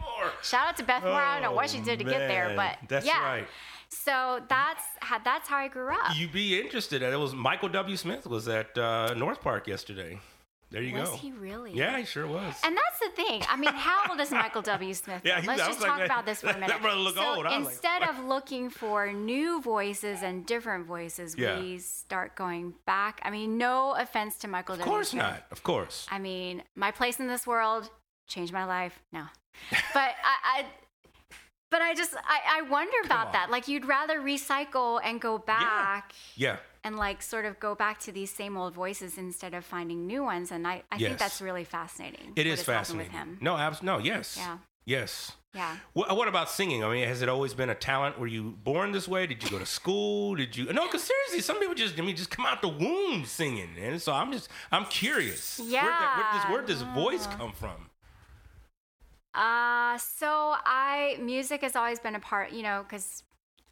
Moore. Shout out to Beth Moore. I don't know what she Oh, did to get there, but That's yeah. right. So that's how that's how I grew up. You'd be interested. It was Michael W. Smith was at uh, North Park yesterday. There you was go. he really? Yeah, he sure was. And that's the thing. I mean, how old is Michael W. Smith? Yeah, he- Let's just was like, talk that- about this for a minute. that brother look so old. I was like, instead of looking for new voices and different voices, Yeah. we start going back. I mean, no offense to Michael of W. course Smith. not. Of course. I mean, my place in this world changed my life. No, but I, I but I just I, I wonder about on. that. Like you'd rather recycle and go back Yeah. and like sort of go back to these same old voices instead of finding new ones. And I, I think that's really fascinating. It is fascinating. with him. No, abs- no, yes. Yeah. Yes. Yeah. What, what about singing? I mean, has it always been a talent? Were you born this way? Did you go to school? Did you? No, because seriously, some people just, I mean, just come out the womb singing, and so I'm just, I'm curious. Where'd, that, where'd this, where'd this voice come from? Uh, so I music has always been a part, you know, because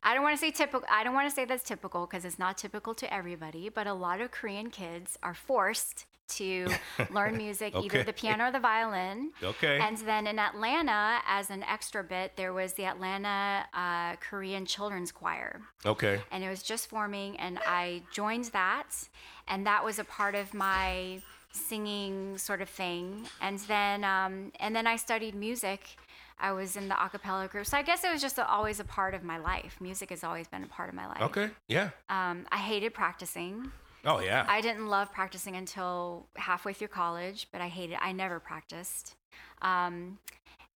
I don't want to say typical. I don't want to say that's typical because it's not typical to everybody. But a lot of Korean kids are forced to learn music, Okay. either the piano or the violin. Okay. And then in Atlanta, as an extra bit, there was the Atlanta uh, Korean Children's Choir Okay. and it was just forming and i joined that and that was a part of my singing sort of thing. And then um, and then i studied music. I was in the a cappella group. So i guess it was just always a part of my life. Music has always been a part of my life. Okay. Yeah. um, i hated practicing. Oh yeah. i didn't love practicing until halfway through college but i hated i never practiced. Um,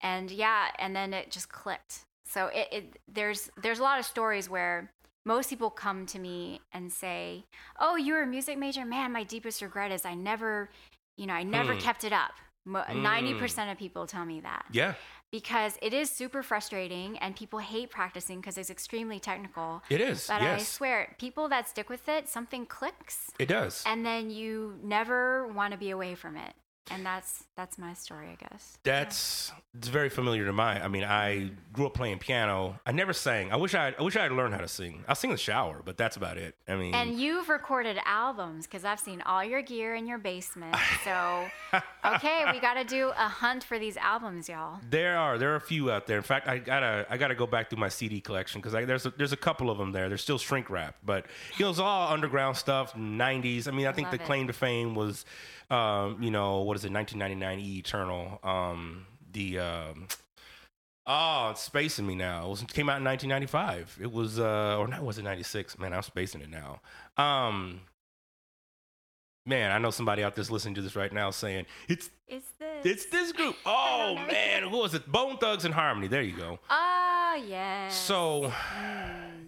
and yeah and then it just clicked. So it, it there's there's a lot of stories where most people come to me and say oh you were a music major man my deepest regret is i never you know i never Hmm. kept it up 90% of people tell me that yeah. because it is super frustrating and people hate practicing because it's extremely technical It is. but I swear, people that stick with it, something clicks, It does. and then you never want to be away from it. And that's that's my story, I guess. That's it's very familiar to mine. I mean, I grew up playing piano. I never sang. I wish I I wish I had learned how to sing. I'll sing in the shower, but that's about it. I mean, And you've recorded albums because I've seen all your gear in your basement. So, okay, we got to do a hunt for these albums, y'all. There are there are a few out there. In fact, I gotta I gotta go back through my CD collection because there's a, there's a couple of them there. They're still shrink wrapped, but you know it's all underground stuff. '90s. I mean, I think Love the it. claim to fame was, um, you know, what is it? 1999 E Eternal. Um, the um, oh, it's spacing me now. It was came out in 1995. It was uh, or not was it 96? Man, I'm spacing it now. Um. Man, I know somebody out there's listening to this right now saying it's Is this? it's this group. Oh man, who was it? Bone Thugs-n-Harmony. There you go. Oh, yeah. So,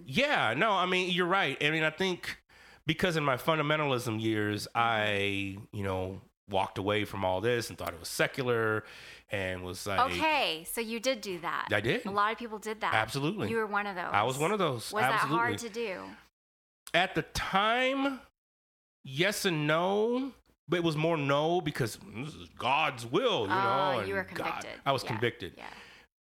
yeah, no, I mean you're right. I mean I think because in my fundamentalism years, I you know walked away from all this and thought it was secular, and was like, Okay, so you did do that. I did. A lot of people did that. Absolutely. You were one of those. I was one of those. Was Absolutely. that hard to do? At the time, yes and no. But it was more no because mm, this is God's will, you oh, know. Oh, and you were God- convicted. I was Yeah, convicted. Yeah.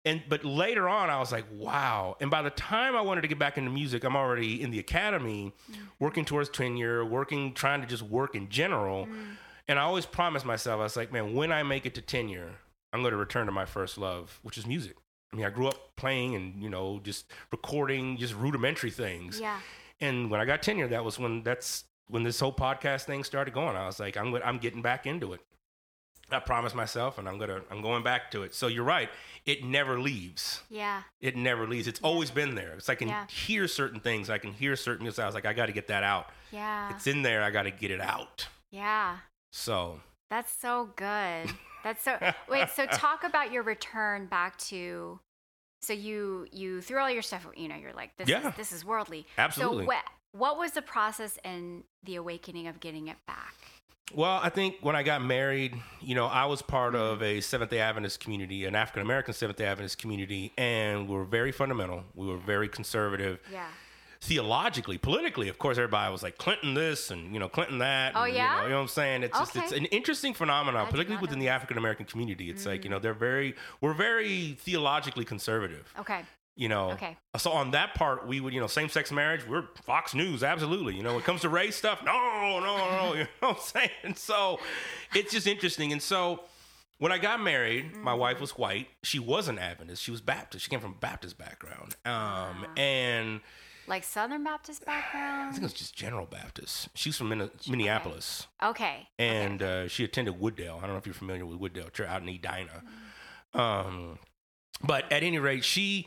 And but later on i was like wow. And by the time i wanted to get back into music i'm already in the academy working towards tenure working trying to just work in general. And i always promised myself i was like man when i make it to tenure i'm going to return to my first love which is music. I mean i grew up playing and you know just recording just rudimentary things. Yeah. and when i got tenure that was when that's when this whole podcast thing started going. I was like i'm, I'm getting back into it I promised myself, and I'm gonna I'm going back to it. So you're right; it never leaves. Yeah. It never leaves. It's always been there. It's like I can Yeah. hear certain things. I can hear certain music. I was like, I got to get that out. Yeah. It's in there. I got to get it out. yeah. So That's so good. That's so wait. So talk about your return back to. So you you threw all your stuff. You know, you're like this. Yeah. Is, this is worldly. Absolutely. So what what was the process and the awakening of getting it back? Well, I think when I got married, you know, I was part of a Seventh day Adventist community, an African American Seventh day Adventist community, and we were very fundamental. We were very conservative. Yeah. Theologically, politically, of course, everybody was like Clinton this and you know Clinton that. Oh, and, yeah? you know, you know what I'm saying? It's just it's an interesting phenomenon, I particularly within the. African American community. It's like Mm. you know they're very we're very theologically conservative. Okay. You know, Okay. so on that part, we would, you know, same sex marriage, we're Fox News, absolutely. You know, when it comes to race stuff, no, no, no, you know what I'm saying? So it's just interesting. And so when I got married, my wife was white. She was an Adventist. She was Baptist. She came from a Baptist background. Um, and Like Southern Baptist background? I think it was just General Baptist. She's from Minne- Minneapolis. Okay. and uh, she attended Wooddale. I don't know if you're familiar with Wooddale Church out in Edina. Um, but at any rate, she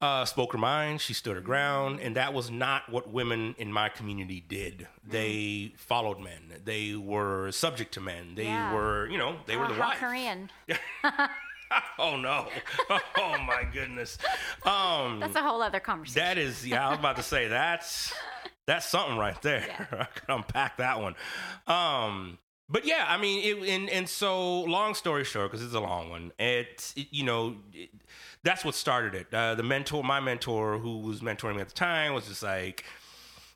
uh, spoke her mind. She stood her ground, and that was not what women in my community did. They followed men. They were subject to men. They Yeah. were, you know, they were Oh, the wife. Korean. oh no! Oh my goodness! Um, That's a whole other conversation. that is, yeah, I was about to say that's that's something right there. I could unpack that one. Um, but yeah, I mean, it, and and so long story short, because it's a long one. It, it you know, it, that's what started it. Uh, the mentor, my mentor, who was mentoring me at the time, was just like.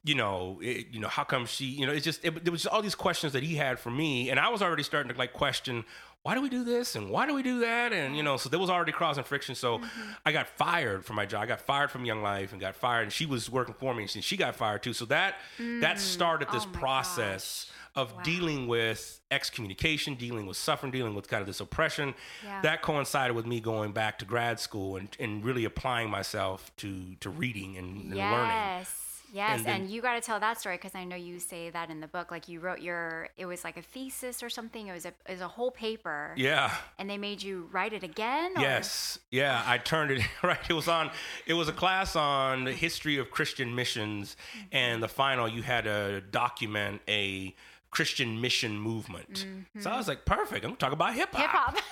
You know, it, you know, how come she? You know, it's just it, there was just all these questions that he had for me, and I was already starting to like question why do we do this and why do we do that, and you know, so there was already crossing friction. So I got fired from my job. I got fired from Young Life and got fired, and she was working for me, and she, she got fired too. So that that started this Oh process of dealing with excommunication, dealing with suffering, dealing with kind of this oppression. Yeah. That coincided with me going back to grad school and, and really applying myself to to reading and, and learning. Yes. Yes, And and, you got to tell that story because I know you say that in the book. Like you wrote your, it was like a thesis or something. It was a, it was a whole paper. Yeah. And they made you write it again. or- Yes. Yeah, I turned it right. It was on it was a class on the history of Christian missions mm-hmm. and the final you had to document a Christian mission movement. So I was like, perfect. I'm gonna talk about hip hop. Hip hop.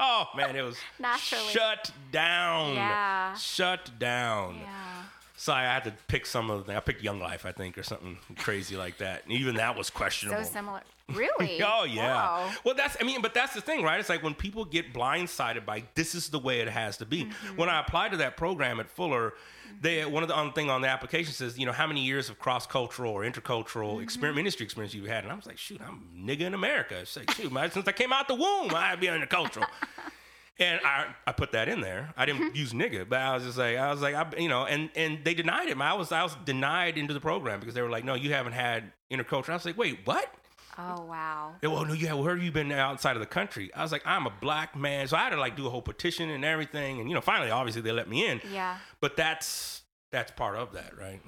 Oh man, it was Naturally. shut down. Yeah. Shut down. yeah. So I had to pick some of the I picked Young Life, I think, or something crazy like that. And even that was questionable. So similar. Really? Oh yeah. Wow. Well, that's I mean, but that's the thing, right? It's like when people get blindsided by this is the way it has to be. Mm-hmm. When I applied to that program at Fuller, they one of the on thing on the application says, you know, how many years of cross cultural or intercultural Mm-hmm. experience, ministry experience you've had, and I was like, shoot, I'm nigga in America. It's like, shoot, man, since I came out the womb, I'd be intercultural. And I, I put that in there. I didn't use nigga, but I was just like, I was like, I, you know, and and they denied it. I was I was denied into the program because they were like, no, you haven't had intercultural. I was like, wait, what? Oh wow. Yeah, oh, well, no, yeah, where have you been outside of the country? I was like, I'm a black man, so I had to like do a whole petition and everything, and you know, finally, obviously, they let me in. Yeah. But that's that's part of that, right?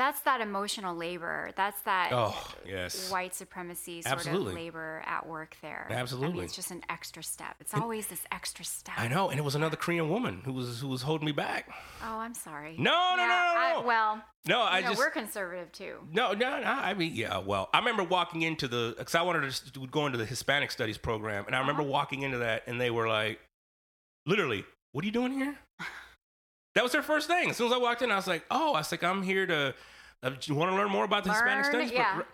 That's that emotional labor. That's that Oh, yes. white supremacy sort Absolutely. of labor at work there. I Absolutely. mean, it's just an extra step. It's always this extra step. I know, and it was another Korean woman who was who was holding me back. Oh, I'm sorry. No, no, Yeah, no, no, I- well, No, I know, just we're conservative too. no, no, no. I mean, yeah. Well, I remember walking into the because I wanted to to go into the Hispanic Studies program, and I remember Uh-huh. walking into that, and they were like, literally, "What are you doing here?" That was their first thing. As soon as I walked in, I was like, "Oh, I was like, I'm here to. Uh, you want to learn more about the Hispanic Learn, Studies? yeah. Pro-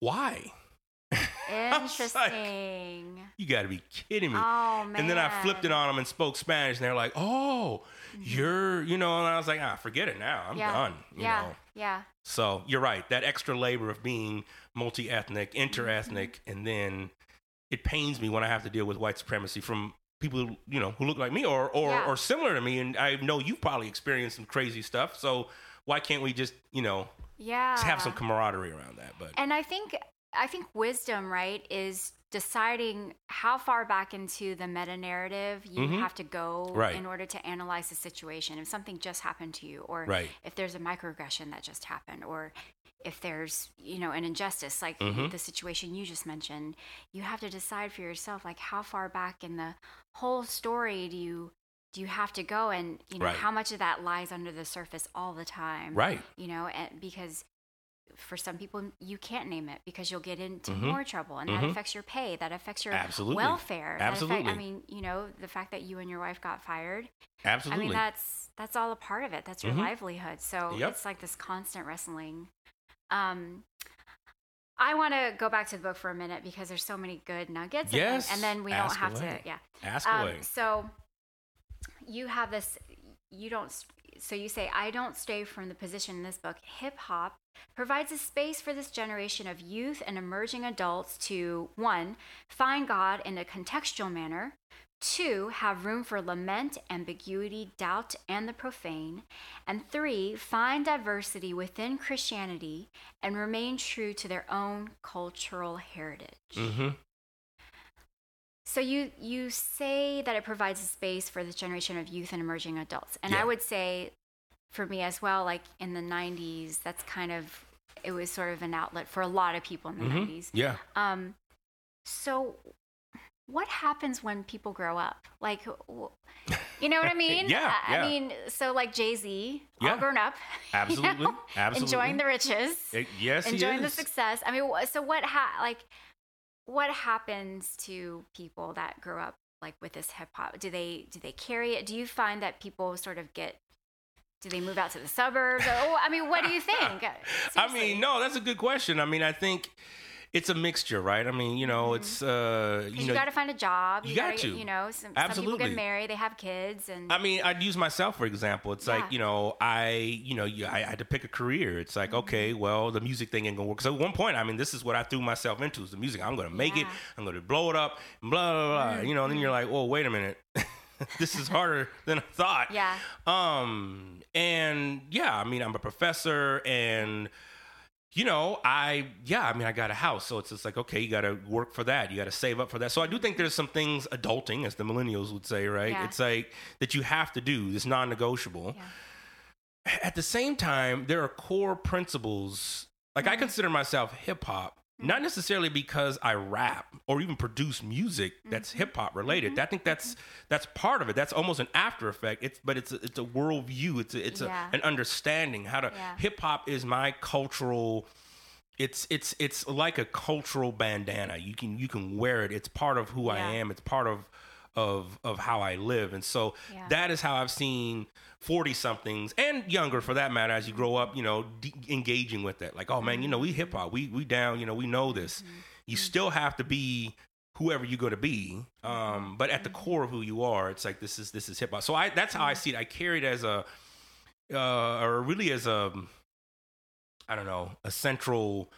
Why? I was like, Interesting. You got to be kidding me. Oh man. And then I flipped it on them and spoke Spanish, and they're like, "Oh, you're, you know." And I was like, "Ah, forget it now. I'm Mm-hmm. yeah. done." You yeah. know. Yeah. So you're right. That extra labor of being multi-ethnic, inter-ethnic, Mm-hmm. and then it pains me when I have to deal with white supremacy from people who, you know who look like me or or, Yeah. or similar to me. And I know you've probably experienced some crazy stuff. So why can't we just you know Yeah. just have some camaraderie around that? But And I think I think wisdom, right, is deciding how far back into the meta narrative you Mhm. have to go Right. in order to analyze the situation. If something just happened to you, or Right. if there's a microaggression that just happened, or if there's you know an injustice like Mhm. the situation you just mentioned, you have to decide for yourself like how far back in the whole story do you do you have to go and you know Right. how much of that lies under the surface all the time right, you know, and because for some people you can't name it because you'll get into Mhm. more trouble and that Mhm. affects your pay that affects your Absolutely. welfare that affect- Absolutely. i mean you know the fact that you and your wife got fired absolutely. i mean that's that's all a part of it that's your Mhm. livelihood so Yep. it's like this constant wrestling um i want to go back to the book for a minute because there's so many good nuggets Yes, and then we ask don't have away. to yeah Ask um, away. so you have this you don't so you say i don't stray from the position in this book hip hop provides a space for this generation of youth and emerging adults to one find god in a contextual manner two have room for lament ambiguity doubt and the profane and three find diversity within christianity and remain true to their own cultural heritage Mm-hmm. So you you say that it provides a space for this generation of youth and emerging adults, and Yeah. I would say, for me as well, like in the '90s, that's kind of it was sort of an outlet for a lot of people in the Mhm. '90s. Yeah. Um, so what happens when people grow up? Like, you know what I mean? Yeah, I, I mean, so like Jay Z, Yeah. all grown up, you Absolutely, know, absolutely. enjoying the riches, Eh, yes, he enjoying the success. I mean, so what? Ha- like, what happens to people that grow up like with this hip hop? Do they do they carry it? Do you find that people sort of get? Do they move out to the suburbs? Or, oh, I mean, what do you think? I mean, no, that's a good question. I mean, I think it's a mixture, right? I mean, you know, it's uh, you 'Cause know, you got to find a job. you You, got gotta. You know, some, some people get married, they have kids, and I mean, I'd use myself for example. It's Yeah. like you know, I you know, you, I, I had to pick a career. It's like okay, well, the music thing ain't gonna work. So at one point, I mean, this is what I threw myself into: is the music. I'm gonna make it. I'm gonna blow it up. and Blah blah blah. You know, and then you're like, well, wait a minute. this is harder than I thought. Yeah. Um. And yeah, I mean, I'm a professor, and you know, I yeah, I mean, I got a house, so it's just like okay, you got to work for that. You got to save up for that. So I do think there's some things adulting, as the millennials would say, right? Yeah. It's like that you have to do. It's non-negotiable. Yeah. At the same time, there are core principles. Like I mm-hmm. consider myself hip hop, not necessarily because I rap or even produce music that's mm-hmm. hip hop related. Mm-hmm. I think that's mm-hmm. that's part of it. That's almost an after effect. It's but it's a, it's a worldview. It's a, it's Yeah. a, an understanding how to Yeah. hip hop is my cultural. It's it's it's like a cultural bandana. You can you can wear it. It's part of who I am. It's part of of of how I live. And so Yeah. that is how I've seen 40 somethings and younger for that matter as you grow up, you know, de- engaging with it. Like, oh man, you know, we hip hop. We we down, you know, we know this. Mm-hmm. You mm-hmm. still have to be whoever you're going to be. Um, mm-hmm. but at the core of who you are, it's like this is this is hip hop. So I that's how I see it. I carry it as a uh or really as a I don't know, a central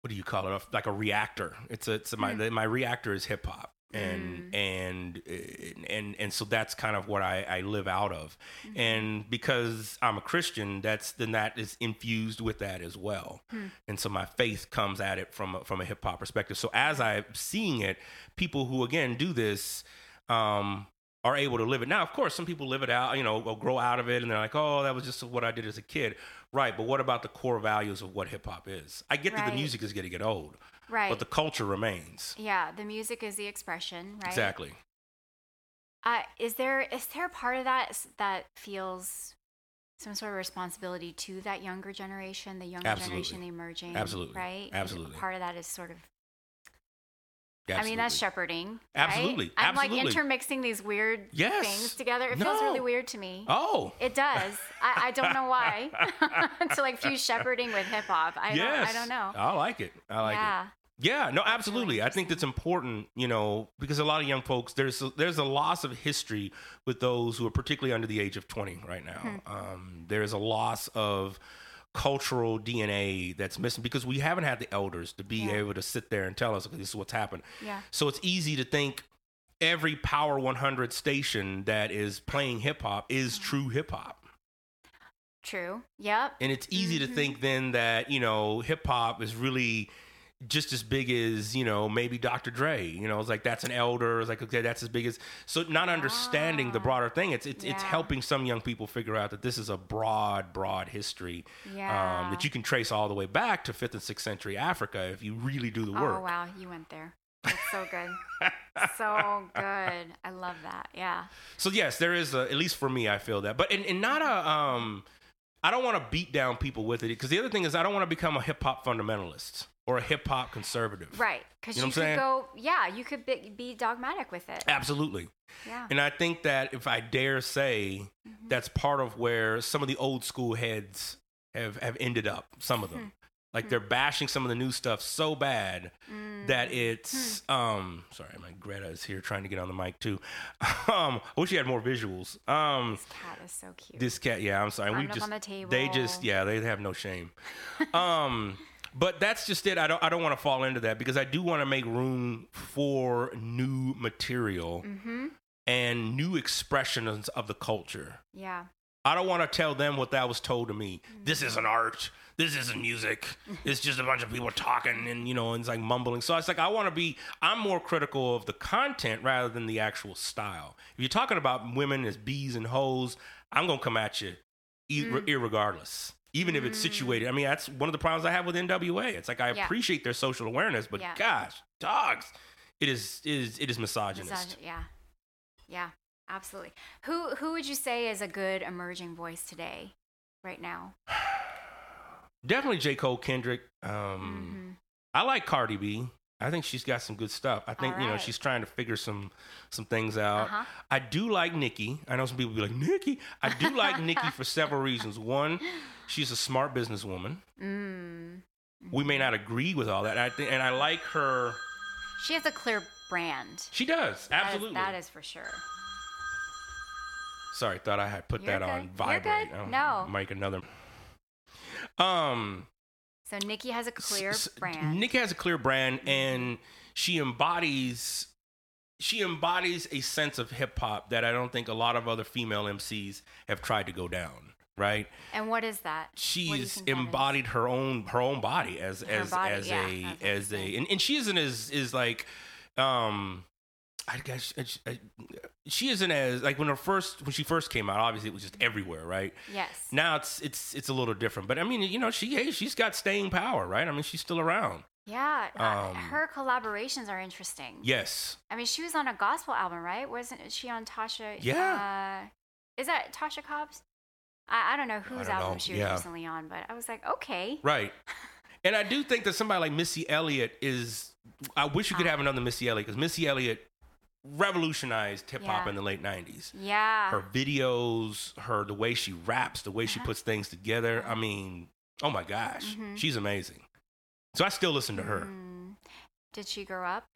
what do you call it? Like a reactor. It's a, it's my mm. my reactor is hip hop. And mm-hmm. and eh, and and so that's kind of what I, I live out of, mm-hmm. and because I'm a Christian, that's then that is infused with that as well, hmm. and so my faith comes at it from a, from a hip hop perspective. So as I'm seeing it, people who again do this, um, are able to live it. Now, of course, some people live it out, you know, or grow out of it, and they're like, "Oh, that was just what I did as a kid." Right, but what about the core values of what hip hop is? I get that the music is going to get old, right. but the culture remains. yeah, the music is the expression, right? Exactly. Uh, is there is there a part of that that feels some sort of responsibility to that younger generation, the younger Absolutely. generation, the emerging, Absolutely. right? Absolutely. Part of that is sort of. Yeah, I mean, that's absolutely. shepherding. right? Absolutely. I'm like intermixing these weird Yes. things together. It feels really weird to me. Oh, It does. I, I don't know why. to like fuse shepherding with hip hop. I yes. don't. I don't know. I like it. I like yeah. it. Yeah, no, absolutely. I think that's important, you know, because a lot of young folks there's a, there's a loss of history with those who are particularly under the age of 20 right now. Hmm. Um, there's a loss of cultural DNA that's missing because we haven't had the elders to be Yeah. able to sit there and tell us, okay, this is what's happened. Yeah. So it's easy to think every Power 100 station that is playing hip hop is true hip hop. True. Yep. And it's easy to mm-hmm. think then that, you know, hip hop is really just as big as, you know, maybe Dr. Dre. You know, it's like that's an elder. It's like, okay, that's as big as so not understanding the broader thing. It's it's it's helping some young people figure out that this is a broad, broad history. Yeah. Um, that you can trace all the way back to fifth and sixth century Africa if you really do the work. Oh wow, you went there. That's so good. so good. I love that. Yeah. So yes, there is a at least for me, I feel that, but and, and not a um, I don't want to beat down people with it because the other thing is I don't want to become a hip hop fundamentalist or a hip hop conservative. Right. Because You you, know I'm could saying? go. Yeah, you could be, be dogmatic with it. Absolutely. Yeah. And I think that if I dare say, Mm-hmm. that's part of where some of the old school heads have have ended up. Some of them, Hmm. like they're bashing some of the new stuff so bad that Mm. it's Hmm. um. Sorry, my Greta is here trying to get on the mic too. Um, I wish you had more visuals. Um, This cat is so cute. this cat, yeah, I'm sorry. Climbed we just on the they just yeah they have no shame. um, but that's just it. I don't I don't want to fall into that because I do want to make room for new material mm-hmm. and new expressions of the culture. Yeah. I don't want to tell them what that was told to me. This isn't art. This isn't music. It's just a bunch of people talking and you know, and it's like mumbling. So it's like I want to be. I'm more critical of the content rather than the actual style. If you're talking about women as bees and hoes, I'm gonna come at you, ir- Mm. irregardless. Even if it's situated. I mean, that's one of the problems I have with NWA. It's like I Yeah. appreciate their social awareness, but Yeah. gosh, dogs, it is it is it is misogynist. Misog- yeah, yeah, absolutely. Who who would you say is a good emerging voice today, right now? Definitely J. Cole Kendrick. Um, Mhm. I like Cardi B. I think she's got some good stuff. I think you know she's trying to figure some some things out. Uh-huh. I do like Nikki. I know some people be like Nikki. I do like Nikki for several reasons. One, she's a smart businesswoman. Mm. We may not agree with all that. I think, and I like her. She has a clear brand. She does absolutely. that is for sure. Sorry, thought I had put You're that on good. You're vibrate. good. I'll No. make another. Um, So Nikki has a clear s- brand. Nick has a clear brand, and she embodies she embodies a sense of hip hop that I don't think a lot of other female MCs have tried to go down. Right? and what is that? What do you She's think that embodied her own her own body as Her as body, as yeah, a as a and, and she isn't as is like um I guess I- she isn't as like when her first when she first came out obviously it was just everywhere right Yes. now it's it's it's a little different but I mean you know she hey, she's got staying power right I mean she's still around Yeah. uh, Um, her collaborations are interesting. yes I mean, she was on a gospel album, right? Wasn't she on Tasha? Yeah. Uh, is that Tasha Cobbs? I, I don't know whose don't album know. she was Yeah. recently on, but I was like, okay. right and I do think that somebody like Missy Elliott is I wish you could Ah. have another Missy Elliott because Missy Elliott revolutionized hip hop Yeah. in the late 90s Yeah. her videos, her the way she raps, the way she Uh-huh. puts things together. I mean, oh my gosh, Mhm. she's amazing. So I still listen to her. Mm. Did she grow up?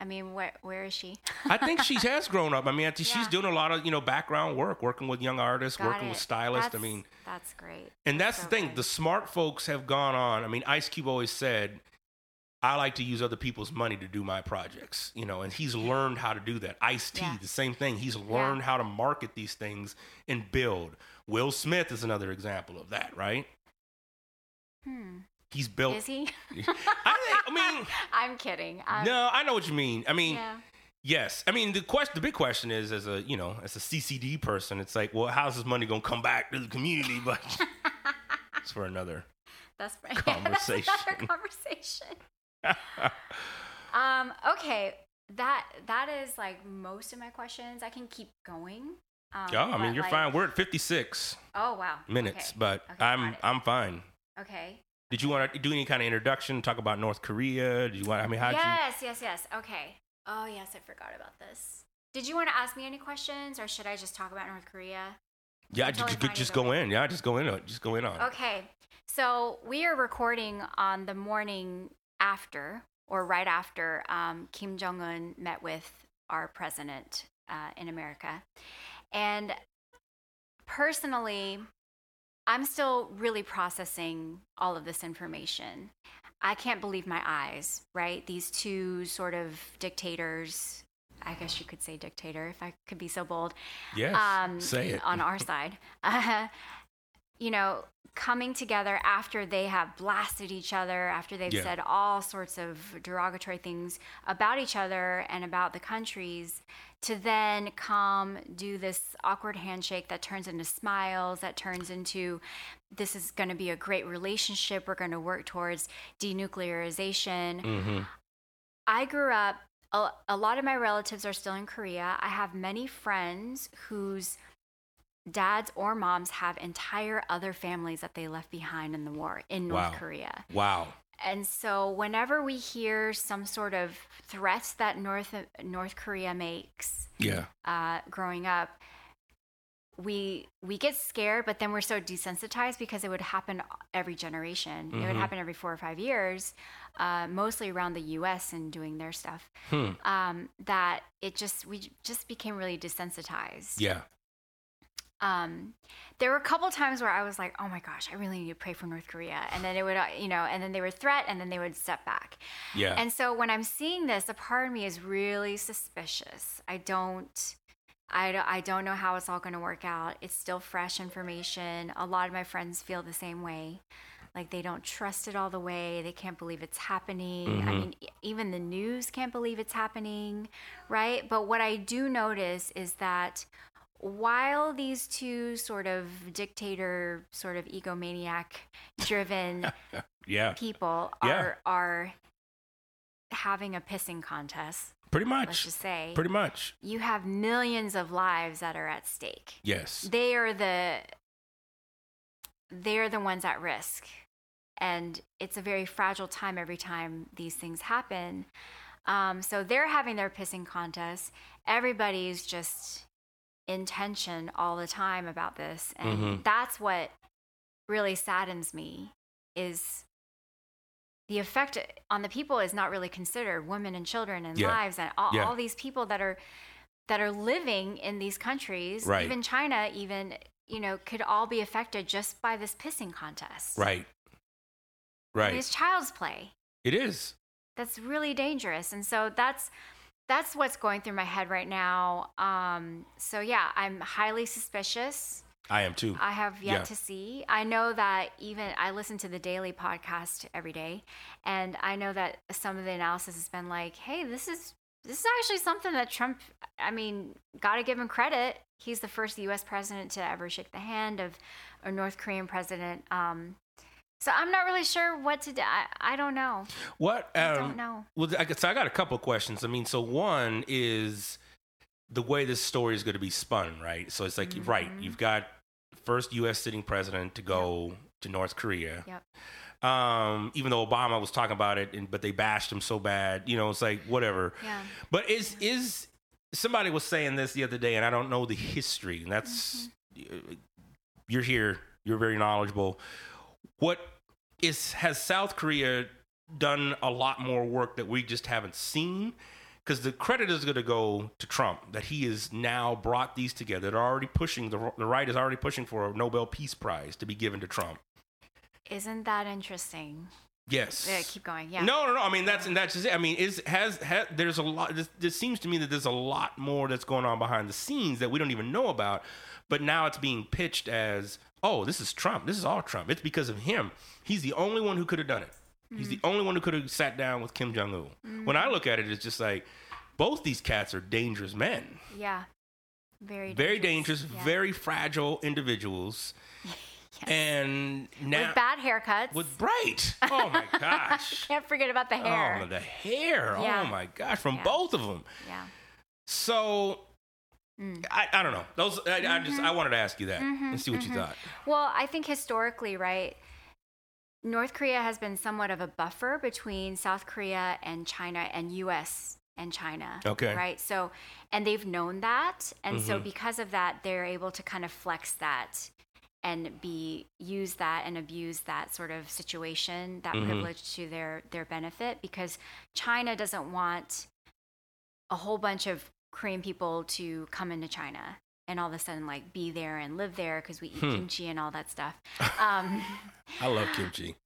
I mean, where where is she? I think she has grown up. I mean, I think she's doing a lot of you know background work, working with young artists, Got working with it. stylists. I mean, that's great. and that's so the thing. good. The smart folks have gone on. I mean, Ice Cube always said. I like to use other people's money to do my projects, you know, and he's learned how to do that. Ice T, Yeah. the same thing. He's learned how to market these things and build. Will Smith is another example of that, right? Hmm. He's built. Is he? I, think, I mean, I'm kidding. I'm, no, I know what you mean. I mean, Yeah. yes. I mean, the question, the big question is, as a you know, as a CCD person, it's like, well, how's this money gonna come back to the community? But it's for another. That's Conversation. that's another conversation. Um. Okay. That that is like most of my questions. I can keep going. Um, yeah, I mean, you're like- fine. We're at 56 Oh wow. minutes, Okay. but Okay, I'm. I'm fine. Okay. Did you want to do any kind of introduction? Talk about North Korea? Did you want? I mean, how would you? yes. Yes. Yes. Okay. Oh yes, I forgot about this. Did you want to ask me any questions, or should I just talk about North Korea? Yeah, just, just either go in. Yeah, just go in. Just go in on. Okay. So we are recording on the morning after, or right after, um, Kim Jong Un met with our president uh, in America, and personally, I'm still really processing all of this information. I can't believe my eyes, right? These two sort of dictators. I guess you could say dictator if I could be so bold Yes. um, say it. on our side. Uh, you know, coming together after they have blasted each other, after they've Yeah. said all sorts of derogatory things about each other and about the countries, to then come do this awkward handshake that turns into smiles, that turns into this is going to be a great relationship. We're going to work towards denuclearization. hmm I grew up, a, a lot of my relatives are still in Korea. I have many friends whose dads or moms have entire other families that they left behind in the war in North Wow. Korea. Wow. And so whenever we hear some sort of threats that North North Korea makes Yeah. uh, growing up, we we get scared, but then we're so desensitized because it would happen every generation. It would Mhm. happen every four or five years, uh, mostly around the U.S. and doing their stuff. Hmm. Um, that it just we just became really desensitized. Yeah. Um, there were a couple times where I was like, "Oh my gosh, I really need to pray for North Korea," and then it would, uh, you know, and then they would threat, and then they would step back. Yeah. And so when I'm seeing this, a part of me is really suspicious. I don't I I don't know how it's all going to work out. It's still fresh information. A lot of my friends feel the same way. Like they don't trust it all the way. They can't believe it's happening. I mean, even the news can't believe it's happening, right? But what I do notice is that while these two sort of dictator, sort of egomaniac driven Yeah, people Yeah. are are having a pissing contest, pretty much. let's just say, Pretty much. you have millions of lives that are at stake. Yes. They are the they're the ones at risk. And it's a very fragile time every time these things happen. Um, so they're having their pissing contest. Everybody's just in tension all the time about this. And Mhm. that's what really saddens me is the effect on the people is not really considered women and children and Yeah. lives and all, Yeah. all these people that are that are living in these countries Right. even china even you know could all be affected just by this pissing contest Right. Right. it's child's play It is. that's really dangerous and so that's that's what's going through my head right now um so yeah i'm highly suspicious I am too. I have yet Yeah. to see. I know that even I listen to the daily podcast every day, and I know that some of the analysis has been like, "Hey, this is this is actually something that Trump. I mean, got to give him credit. He's the first U.S. president to ever shake the hand of a North Korean president. Um, so I'm not really sure what to do. I, I don't know. What? Um, I don't know. Well, I guess I got a couple of questions. I mean, so one is the way this story is going to be spun, right? So it's like, right, Mm-hmm. you've got first U.S. sitting president to go to North Korea. Yep. Um, even though Obama was talking about it, and, but they bashed him so bad, you know, it's like whatever. Yeah. But is is somebody was saying this the other day, and I don't know the history, and that's Mm-hmm. you're here, you're very knowledgeable. What is has South Korea done a lot more work that we just haven't seen? Because the credit is going to go to Trump that he has now brought these together. They're already pushing the the right is already pushing for a Nobel Peace Prize to be given to Trump. Isn't that interesting? Yes. Yeah, keep going. Yeah. No, no, no. I mean, that's and that's just it. I mean, is has, has there's a lot. This, this seems to me that there's a lot more that's going on behind the scenes that we don't even know about. But now it's being pitched as, oh, this is Trump. This is all Trump. It's because of him. He's the only one who could have done it. He's the mm. only one who could have sat down with Kim Jong Un. When I mm. look at it, it's just like both these cats are dangerous men, Yeah. Very. very dangerous, Yeah. very fragile individuals, and now with bad haircuts. with bright. Oh my gosh. Can't forget about the oh, hair. Oh, the hair. Yeah. Oh my gosh, from Yeah. both of them. yeah. So Mm. I, I don't know. Those I, I just Mm-hmm. I wanted to ask you that and see what you thought. Well, I think historically, right, North Korea has been somewhat of a buffer between South Korea and China and US and China. Okay. Right. So, and they've known that. And so, Mhm. because of that, they're able to kind of flex that and be use that and abuse that sort of situation that Mhm. privilege to their their benefit because China doesn't want a whole bunch of Korean people to come into China and all of a sudden like be there and live there because we eat Hmm. kimchi and all that stuff. Um, I love kimchi.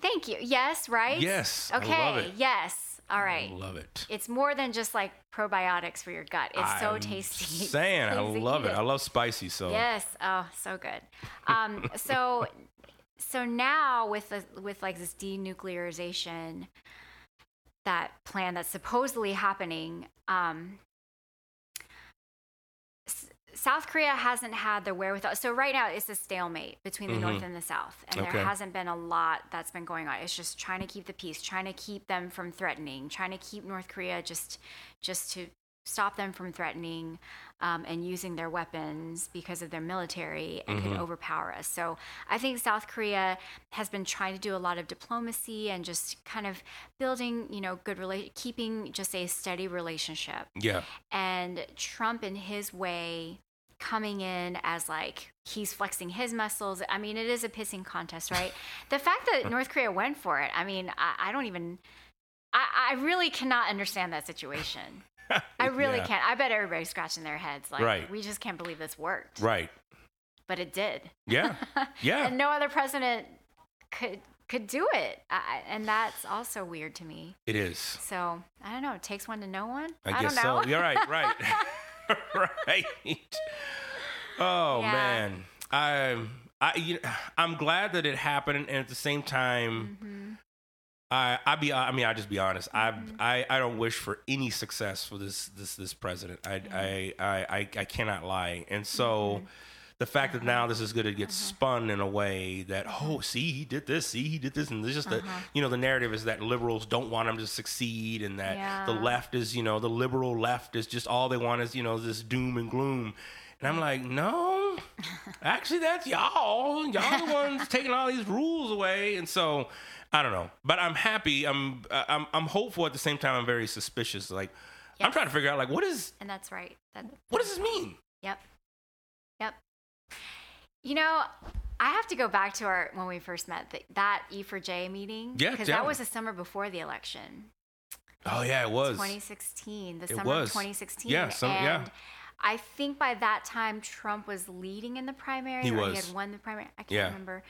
thank you. Yes, right? Yes, Okay. it. Yes. All right. I love it. It's more than just like probiotics for your gut. It's so I'm tasty. Saying I love eat it. I love spicy. So Yes. Oh, so good. Um, so, so now with the, with like this denuclearization, that plan that's supposedly happening, um, South Korea hasn't had the wherewithal. So right now it's a stalemate between the North mm-hmm. and the South, and Okay. there hasn't been a lot that's been going on. It's just trying to keep the peace, trying to keep them from threatening, trying to keep North Korea just just to stop them from threatening um, and using their weapons because of their military and could overpower us. So I think South Korea has been trying to do a lot of diplomacy and just kind of building, you know, good rela- keeping just a steady relationship yeah, and Trump in his way coming in as like he's flexing his muscles. I mean, it is a pissing contest, right? the fact that North Korea went for it, I mean, I, I don't even, I, I really cannot understand that situation. I really Yeah. can't. I bet everybody's scratching their heads like, Right. we just can't believe this worked. right. But it did. Yeah, yeah. and no other president could could do it. I, and that's also weird to me. it is. So I don't know. It takes one to know one. I, I guess know. so. You're right. Right. right. Oh Yeah. man, I'm I you I'm glad that it happened, and at the same time, Mm-hmm. I I be I mean I just be honest. I I I don't wish for any success for this this this president. I I, I I I cannot lie, and so. Mm-hmm. The fact that now this is going to Uh-huh. get spun in a way that oh see he did this see he did this and it's just Uh-huh. that you know the narrative is that liberals don't want him to succeed and that the left is you know the liberal left is just all they want is you know this doom and gloom and I'm like, no, actually, that's y'all. Y'all the ones taking all these rules away. And so, I don't know. But I'm happy. I'm I'm I'm hopeful at the same time. I'm very suspicious. Like, I'm trying to figure out like what is And that's right. That, what does this mean? Yep. Yep. You know, I have to go back to our when we first met the, that E for J meeting. Yeah, because that was the summer before the election, Oh yeah, it was. 2016. The It summer was. of 2016. Yeah, some- and yeah. I think by that time Trump was leading in the primary. He or He had won the primary. I can't Yeah. remember.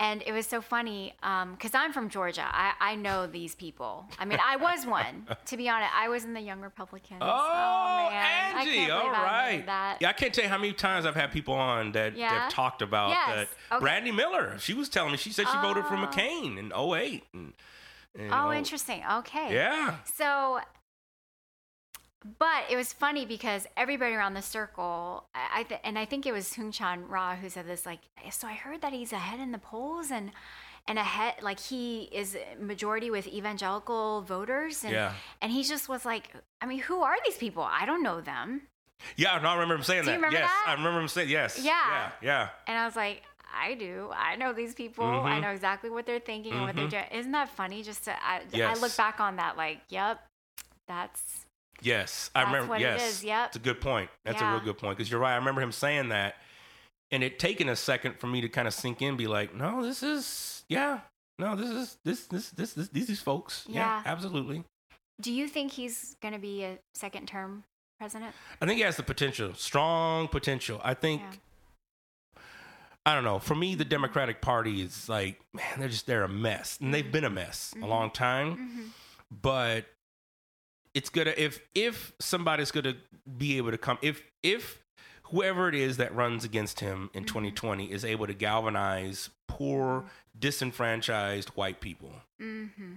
And it was so funny um, because I'm from Georgia. I, I know these people. I mean, I was one. to be honest, I was in the Young Republicans. Oh, oh man. I Angie! All believe I. Yeah, I can't tell you how many times I've had people on that Yeah? have talked about Yes. that. Okay. Brandy Miller, she was telling me she said she voted for Oh. McCain in 08. And, and, Oh, oh, interesting. Okay. Yeah. So, but it was funny because everybody around the circle, I, th- and I think it was Soong-Chan Rah who said this. Like, so I heard that he's ahead in the polls and and ahead, like he is majority with evangelical voters, and Yeah. and he just was like, I mean, who are these people? I don't know them. Yeah, no, I remember him saying Do that. you remember yes, that? I remember him saying yes. Yeah. Yeah, yeah. And I was like, I do. I know these people. Mm-hmm. I know exactly what they're thinking and what they're doing. Isn't that funny? Just to, I, I look back on that, like, yep, that's Yes, I That's remember. yes, is, yep. it's a good point. That's a real good point because you're right. I remember him saying that, and it taken a second for me to kind of sink in, be like, no, this is yeah, no, this is this this this, this these these folks. Yeah, Yeah. absolutely. Do you think he's going to be a second term president? I think he has the potential, strong potential. I think. Yeah. I don't know. For me, the mm-hmm. Democratic Party is like, man, they're just they're a mess, and they've mm-hmm. been a mess a mm-hmm. long time. Mhm. But it's gonna if if somebody's gonna be able to come if if whoever it is that runs against him in 2020 is able to galvanize poor, disenfranchised white people, Mm-hmm.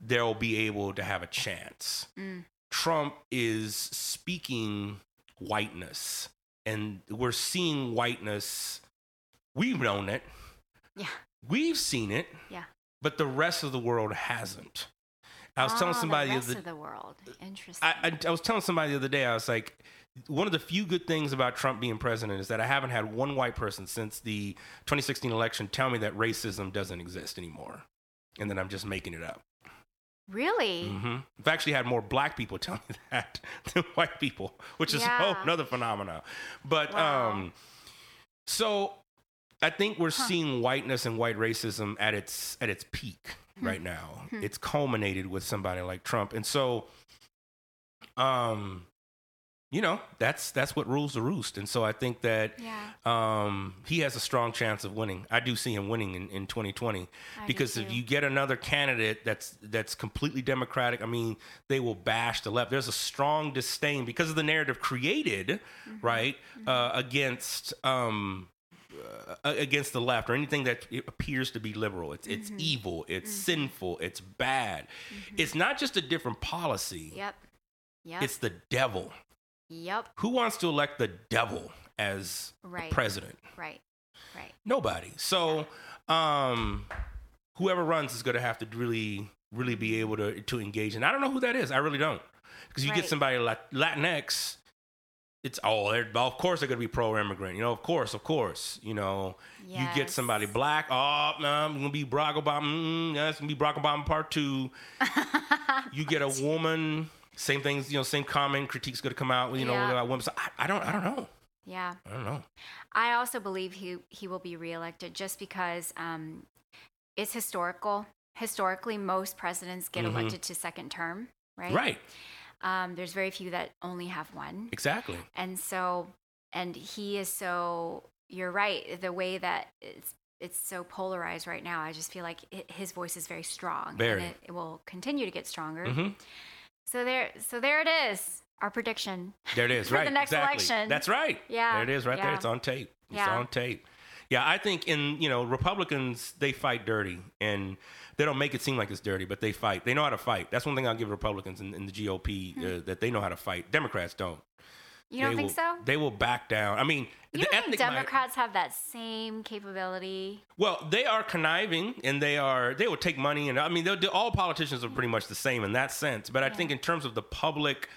they'll be able to have a chance. Mm. Trump is speaking whiteness, and we're seeing whiteness. We've known it. Yeah. We've seen it, Yeah. but the rest of the world hasn't. I was telling Ah, somebody the the rest other of the world. Interesting. I, I, I was telling somebody the other day, I was like, one of the few good things about Trump being president is that I haven't had one white person since the 2016 election tell me that racism doesn't exist anymore and that I'm just making it up. really? hmm I've actually had more black people tell me that than white people, which is a Yeah. whole another phenomenon. But Wow. um, so I think we're seeing whiteness and white racism at its at its peak. Right now. It's culminated with somebody like Trump, and so, um, you know, that's that's what rules the roost. And so I think that Yeah. um, he has a strong chance of winning. I do see him winning in, in 2020 I because if you get another candidate that's that's completely democratic, I mean, they will bash the left. There's a strong disdain because of the narrative created, Mm-hmm. right, uh, against um, uh, against the left or anything that appears to be liberal. It's Mm-hmm. it's evil. It's sinful. It's bad. It's not just a different policy. Yep. Yep. It's the devil. yep. Who wants to elect the devil as Right. president? Right. Right. Nobody. So, um, whoever runs is going to have to really, really be able to to engage. And I don't know who that is. I really don't, because you get Right. somebody like Latinx. It's oh, they're, of course they're going to be pro immigrant. You know, of course, of course. You know, you get somebody black. Oh, no, I'm going to be Barack Obama. Mm, it's going to be Barack Obama part two. you get a woman. Same things. You know, same comment critiques going to come out. You know, Yeah. about women. So I, I don't. I don't know. Yeah. I don't know. I also believe he he will be reelected just because um, it's historical. Historically, most presidents get Mhm. elected to second term, right? Right. Um, there's very few that only have one, Exactly. and so and he is so. You're right. The way that it's it's so polarized right now, I just feel like i his voice is very strong, Very. and it, it will continue to get stronger. hmm So there, so there it is. Our prediction. There it is, For right? the next exactly. election. That's right. Yeah, There it is, right there. It's on tape. It's Yeah. on tape. Yeah, I think in you know Republicans they fight dirty and they don't make it seem like it's dirty, but they fight. They know how to fight. That's one thing I'll give Republicans in, in the GOP uh, that they know how to fight. Democrats don't. Hmm. You don't They think will- so? They will back down. I mean, You the don't think Democrats have that same capability? Well, they are conniving and they are they will take money and I mean they'll do, all politicians are pretty much the same in that sense. But I think in terms of the public,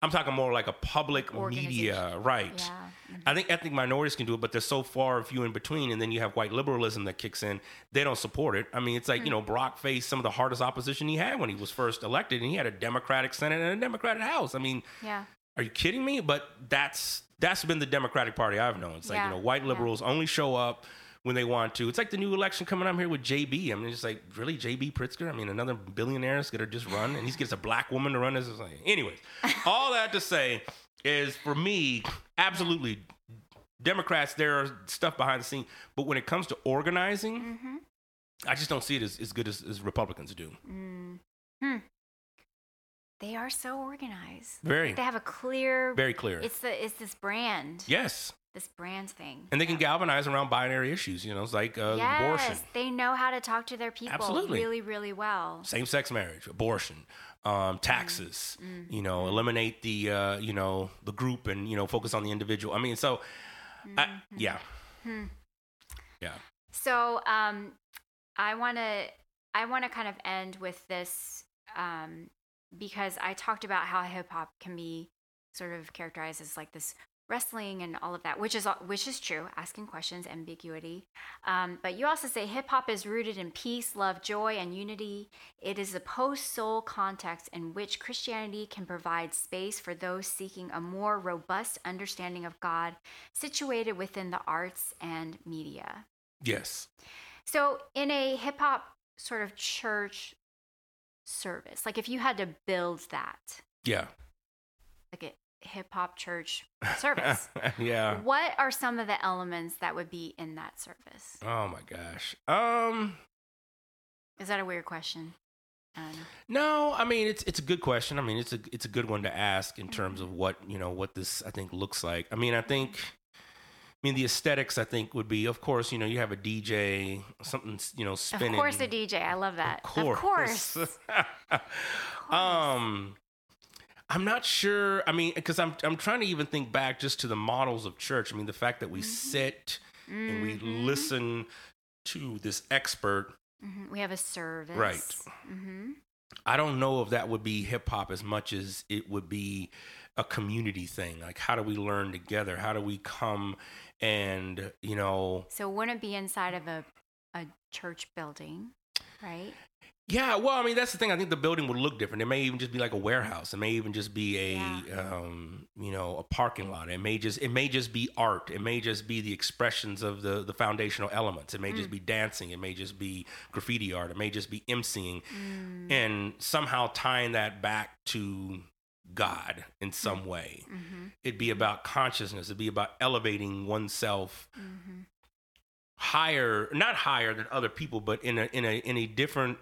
I'm talking more like a public media, right? Yeah. I think ethnic minorities can do it, but they're so far a few in between. And then you have white liberalism that kicks in. They don't support it. I mean, it's like, you Hmm. know, Barack faced some of the hardest opposition he had when he was first elected, and he had a Democratic Senate and a Democratic House. I mean, Yeah. are you kidding me? But that's that's been the Democratic Party I've known. It's like, Yeah, you know, white yeah. liberals only show up when they want to. It's like the new election coming up here with JB. I mean, it's like, really, JB Pritzker? I mean, another billionaire is going to just run, and he gets a black woman to run. It's like, anyways, all that to say is for me, absolutely, Democrats, there are stuff behind the scene. But when it comes to organizing, Mm-hmm. I just don't see it as, as good as, as Republicans do. Mm. Hmm. They are so organized. Very, They have a clear. very clear. It's the it's this brand. yes. This brand thing. And they can galvanize around binary issues, you know, it's like uh, yes, abortion. they know how to talk to their people Absolutely. really, really well. same sex marriage, abortion, um, taxes, Mm. you know, eliminate the, uh, you know, the group and, you know, focus on the individual. I mean, so, Mm-hmm. yeah. Hmm. Yeah. So um, I want to I want to kind of end with this um, because I talked about how hip hop can be sort of characterized as like this wrestling and all of that, which is which is true. Asking questions, ambiguity, um, but you also say hip hop is rooted in peace, love, joy, and unity. It is a post soul context in which Christianity can provide space for those seeking a more robust understanding of God, situated within the arts and media. Yes. So, in a hip hop sort of church service, like if you had to build that, Yeah. like a hip hop church service, yeah. what are some of the elements that would be in that service? Oh my gosh. Um, Is that a weird question? Um, No, I mean it's it's a good question. I mean it's a it's a good one to ask in terms of what you know what this I think looks like. I mean I think, I mean the aesthetics I think would be of course you know you have a DJ something you know spinning. of course, a DJ. I love that. Of course. Of course. um, I'm not sure. I mean, because I'm I'm trying to even think back just to the models of church. I mean, the fact that we Mm-hmm. sit and we listen to this expert. Mhm. We have a service. Right. hmm I don't know if that would be hip hop as much as it would be a community thing. Like, how do we learn together? How do we come and you know? So, wouldn't it be inside of a, a church building, right? Yeah, well, I mean, that's the thing. I think the building would look different. It may even just be like a warehouse. It may even just be a, um, you know, a parking lot. It may just, it may just be art. It may just be the expressions of the the foundational elements. It may just mm. be dancing. It may just be graffiti art. It may just be emceeing, mm. and somehow tying that back to God in mm. some way. Mm-hmm. It'd be about consciousness. It'd be about elevating oneself mm-hmm. higher, not higher than other people, but in a in a in a different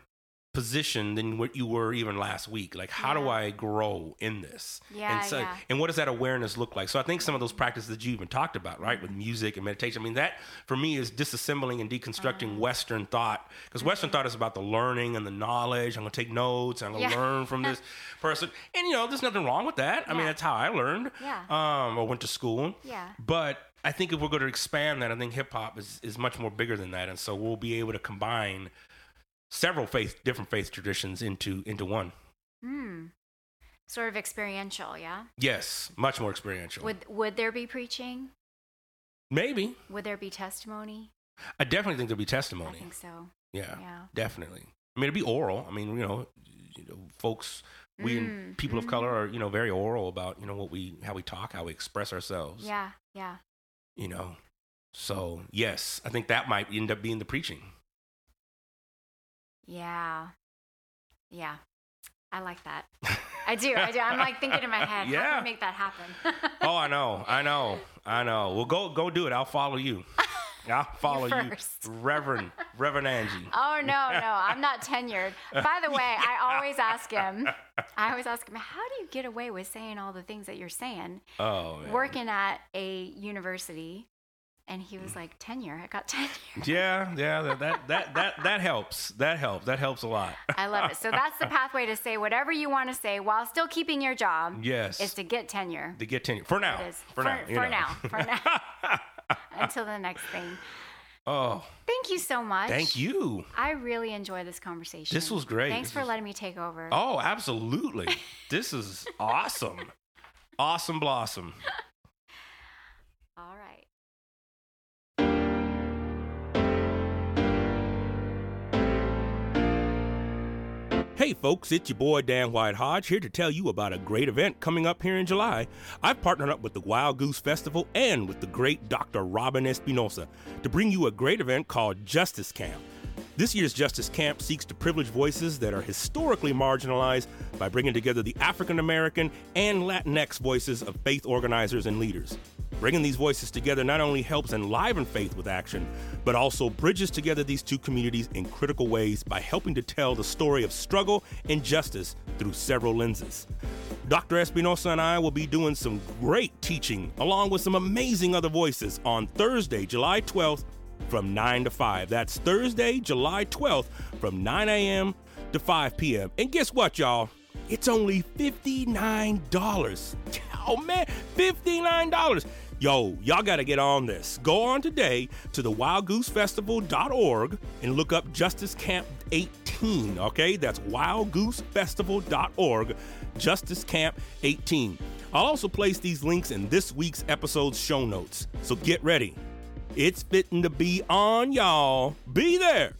position than what you were even last week. Like, how do I grow in this? Yeah, and so, yeah. and what does that awareness look like? So I think some of those practices that you even talked about, right, with music and meditation. I mean, that for me is disassembling and deconstructing Uh-huh. Western thought because Western thought is about the learning and the knowledge. I'm gonna take notes. I'm gonna Yeah. learn from this person, and you know, there's nothing wrong with that. I mean, that's how I learned. Yeah. Um, I went to school. Yeah. But I think if we're going to expand that, I think hip hop is, is much more bigger than that, and so we'll be able to combine several faith, different faith traditions into into one. Hmm. Sort of experiential, yeah. Yes, much more experiential. Would would there be preaching? Maybe Would there be testimony? I definitely think there'd be testimony. I think so. Yeah, Yeah. definitely. I mean, it'd be oral. I mean, you know, you know, folks, we Mm, people of color are you know very oral about you know what we how we talk, how we express ourselves. Yeah, yeah. You know, so yes, I think that might end up being the preaching. Yeah. Yeah. I like that. I do. I do. I'm like thinking in my head, how Yeah. we make that happen? oh, I know, I know, I know. Well, go go do it. I'll follow you. I'll follow you, first. Reverend Reverend Angie. Oh no, no, I'm not tenured. By the way, I always ask him. I always ask him, how do you get away with saying all the things that you're saying? Oh, man. Working at a university, and he was like, tenure. I got tenure. Yeah, yeah, that that that that, that helps. That helps. That helps a lot. I love it. So that's the pathway to say whatever you want to say while still keeping your job. Yes. Is to get tenure. to get tenure for now. It is. For, now. you For now. For now. Until the next thing. Oh, Thank you so much. thank you. I really enjoy this conversation. This was great. Thanks This for was- letting me take over. Oh, absolutely. this is awesome. Awesome blossom. Hey folks, it's your boy Dan White Hodge here to tell you about a great event coming up here in July. I've partnered up with the Wild Goose Festival and with the great Dr. Robyn Espinoza to bring you a great event called Justice Camp. This year's Justice Camp seeks to privilege voices that are historically marginalized by bringing together the African American and Latinx voices of faith organizers and leaders. Bringing these voices together not only helps enliven faith with action, but also bridges together these two communities in critical ways by helping to tell the story of struggle and justice through several lenses. Dr. Espinoza and I will be doing some great teaching along with some amazing other voices on Thursday, July 12th from 9 to 5. That's Thursday, July 12th from 9 a.m. to 5 p.m. And guess what, y'all? It's only $59. Oh man, $59. Yo, y'all got to get on this. Go on today to the wildgoosefestival.org and look up Justice Camp 18, okay? That's wildgoosefestival.org, Justice Camp 18. I'll also place these links in this week's episode's show notes. So get ready. It's fitting to be on, y'all. Be there.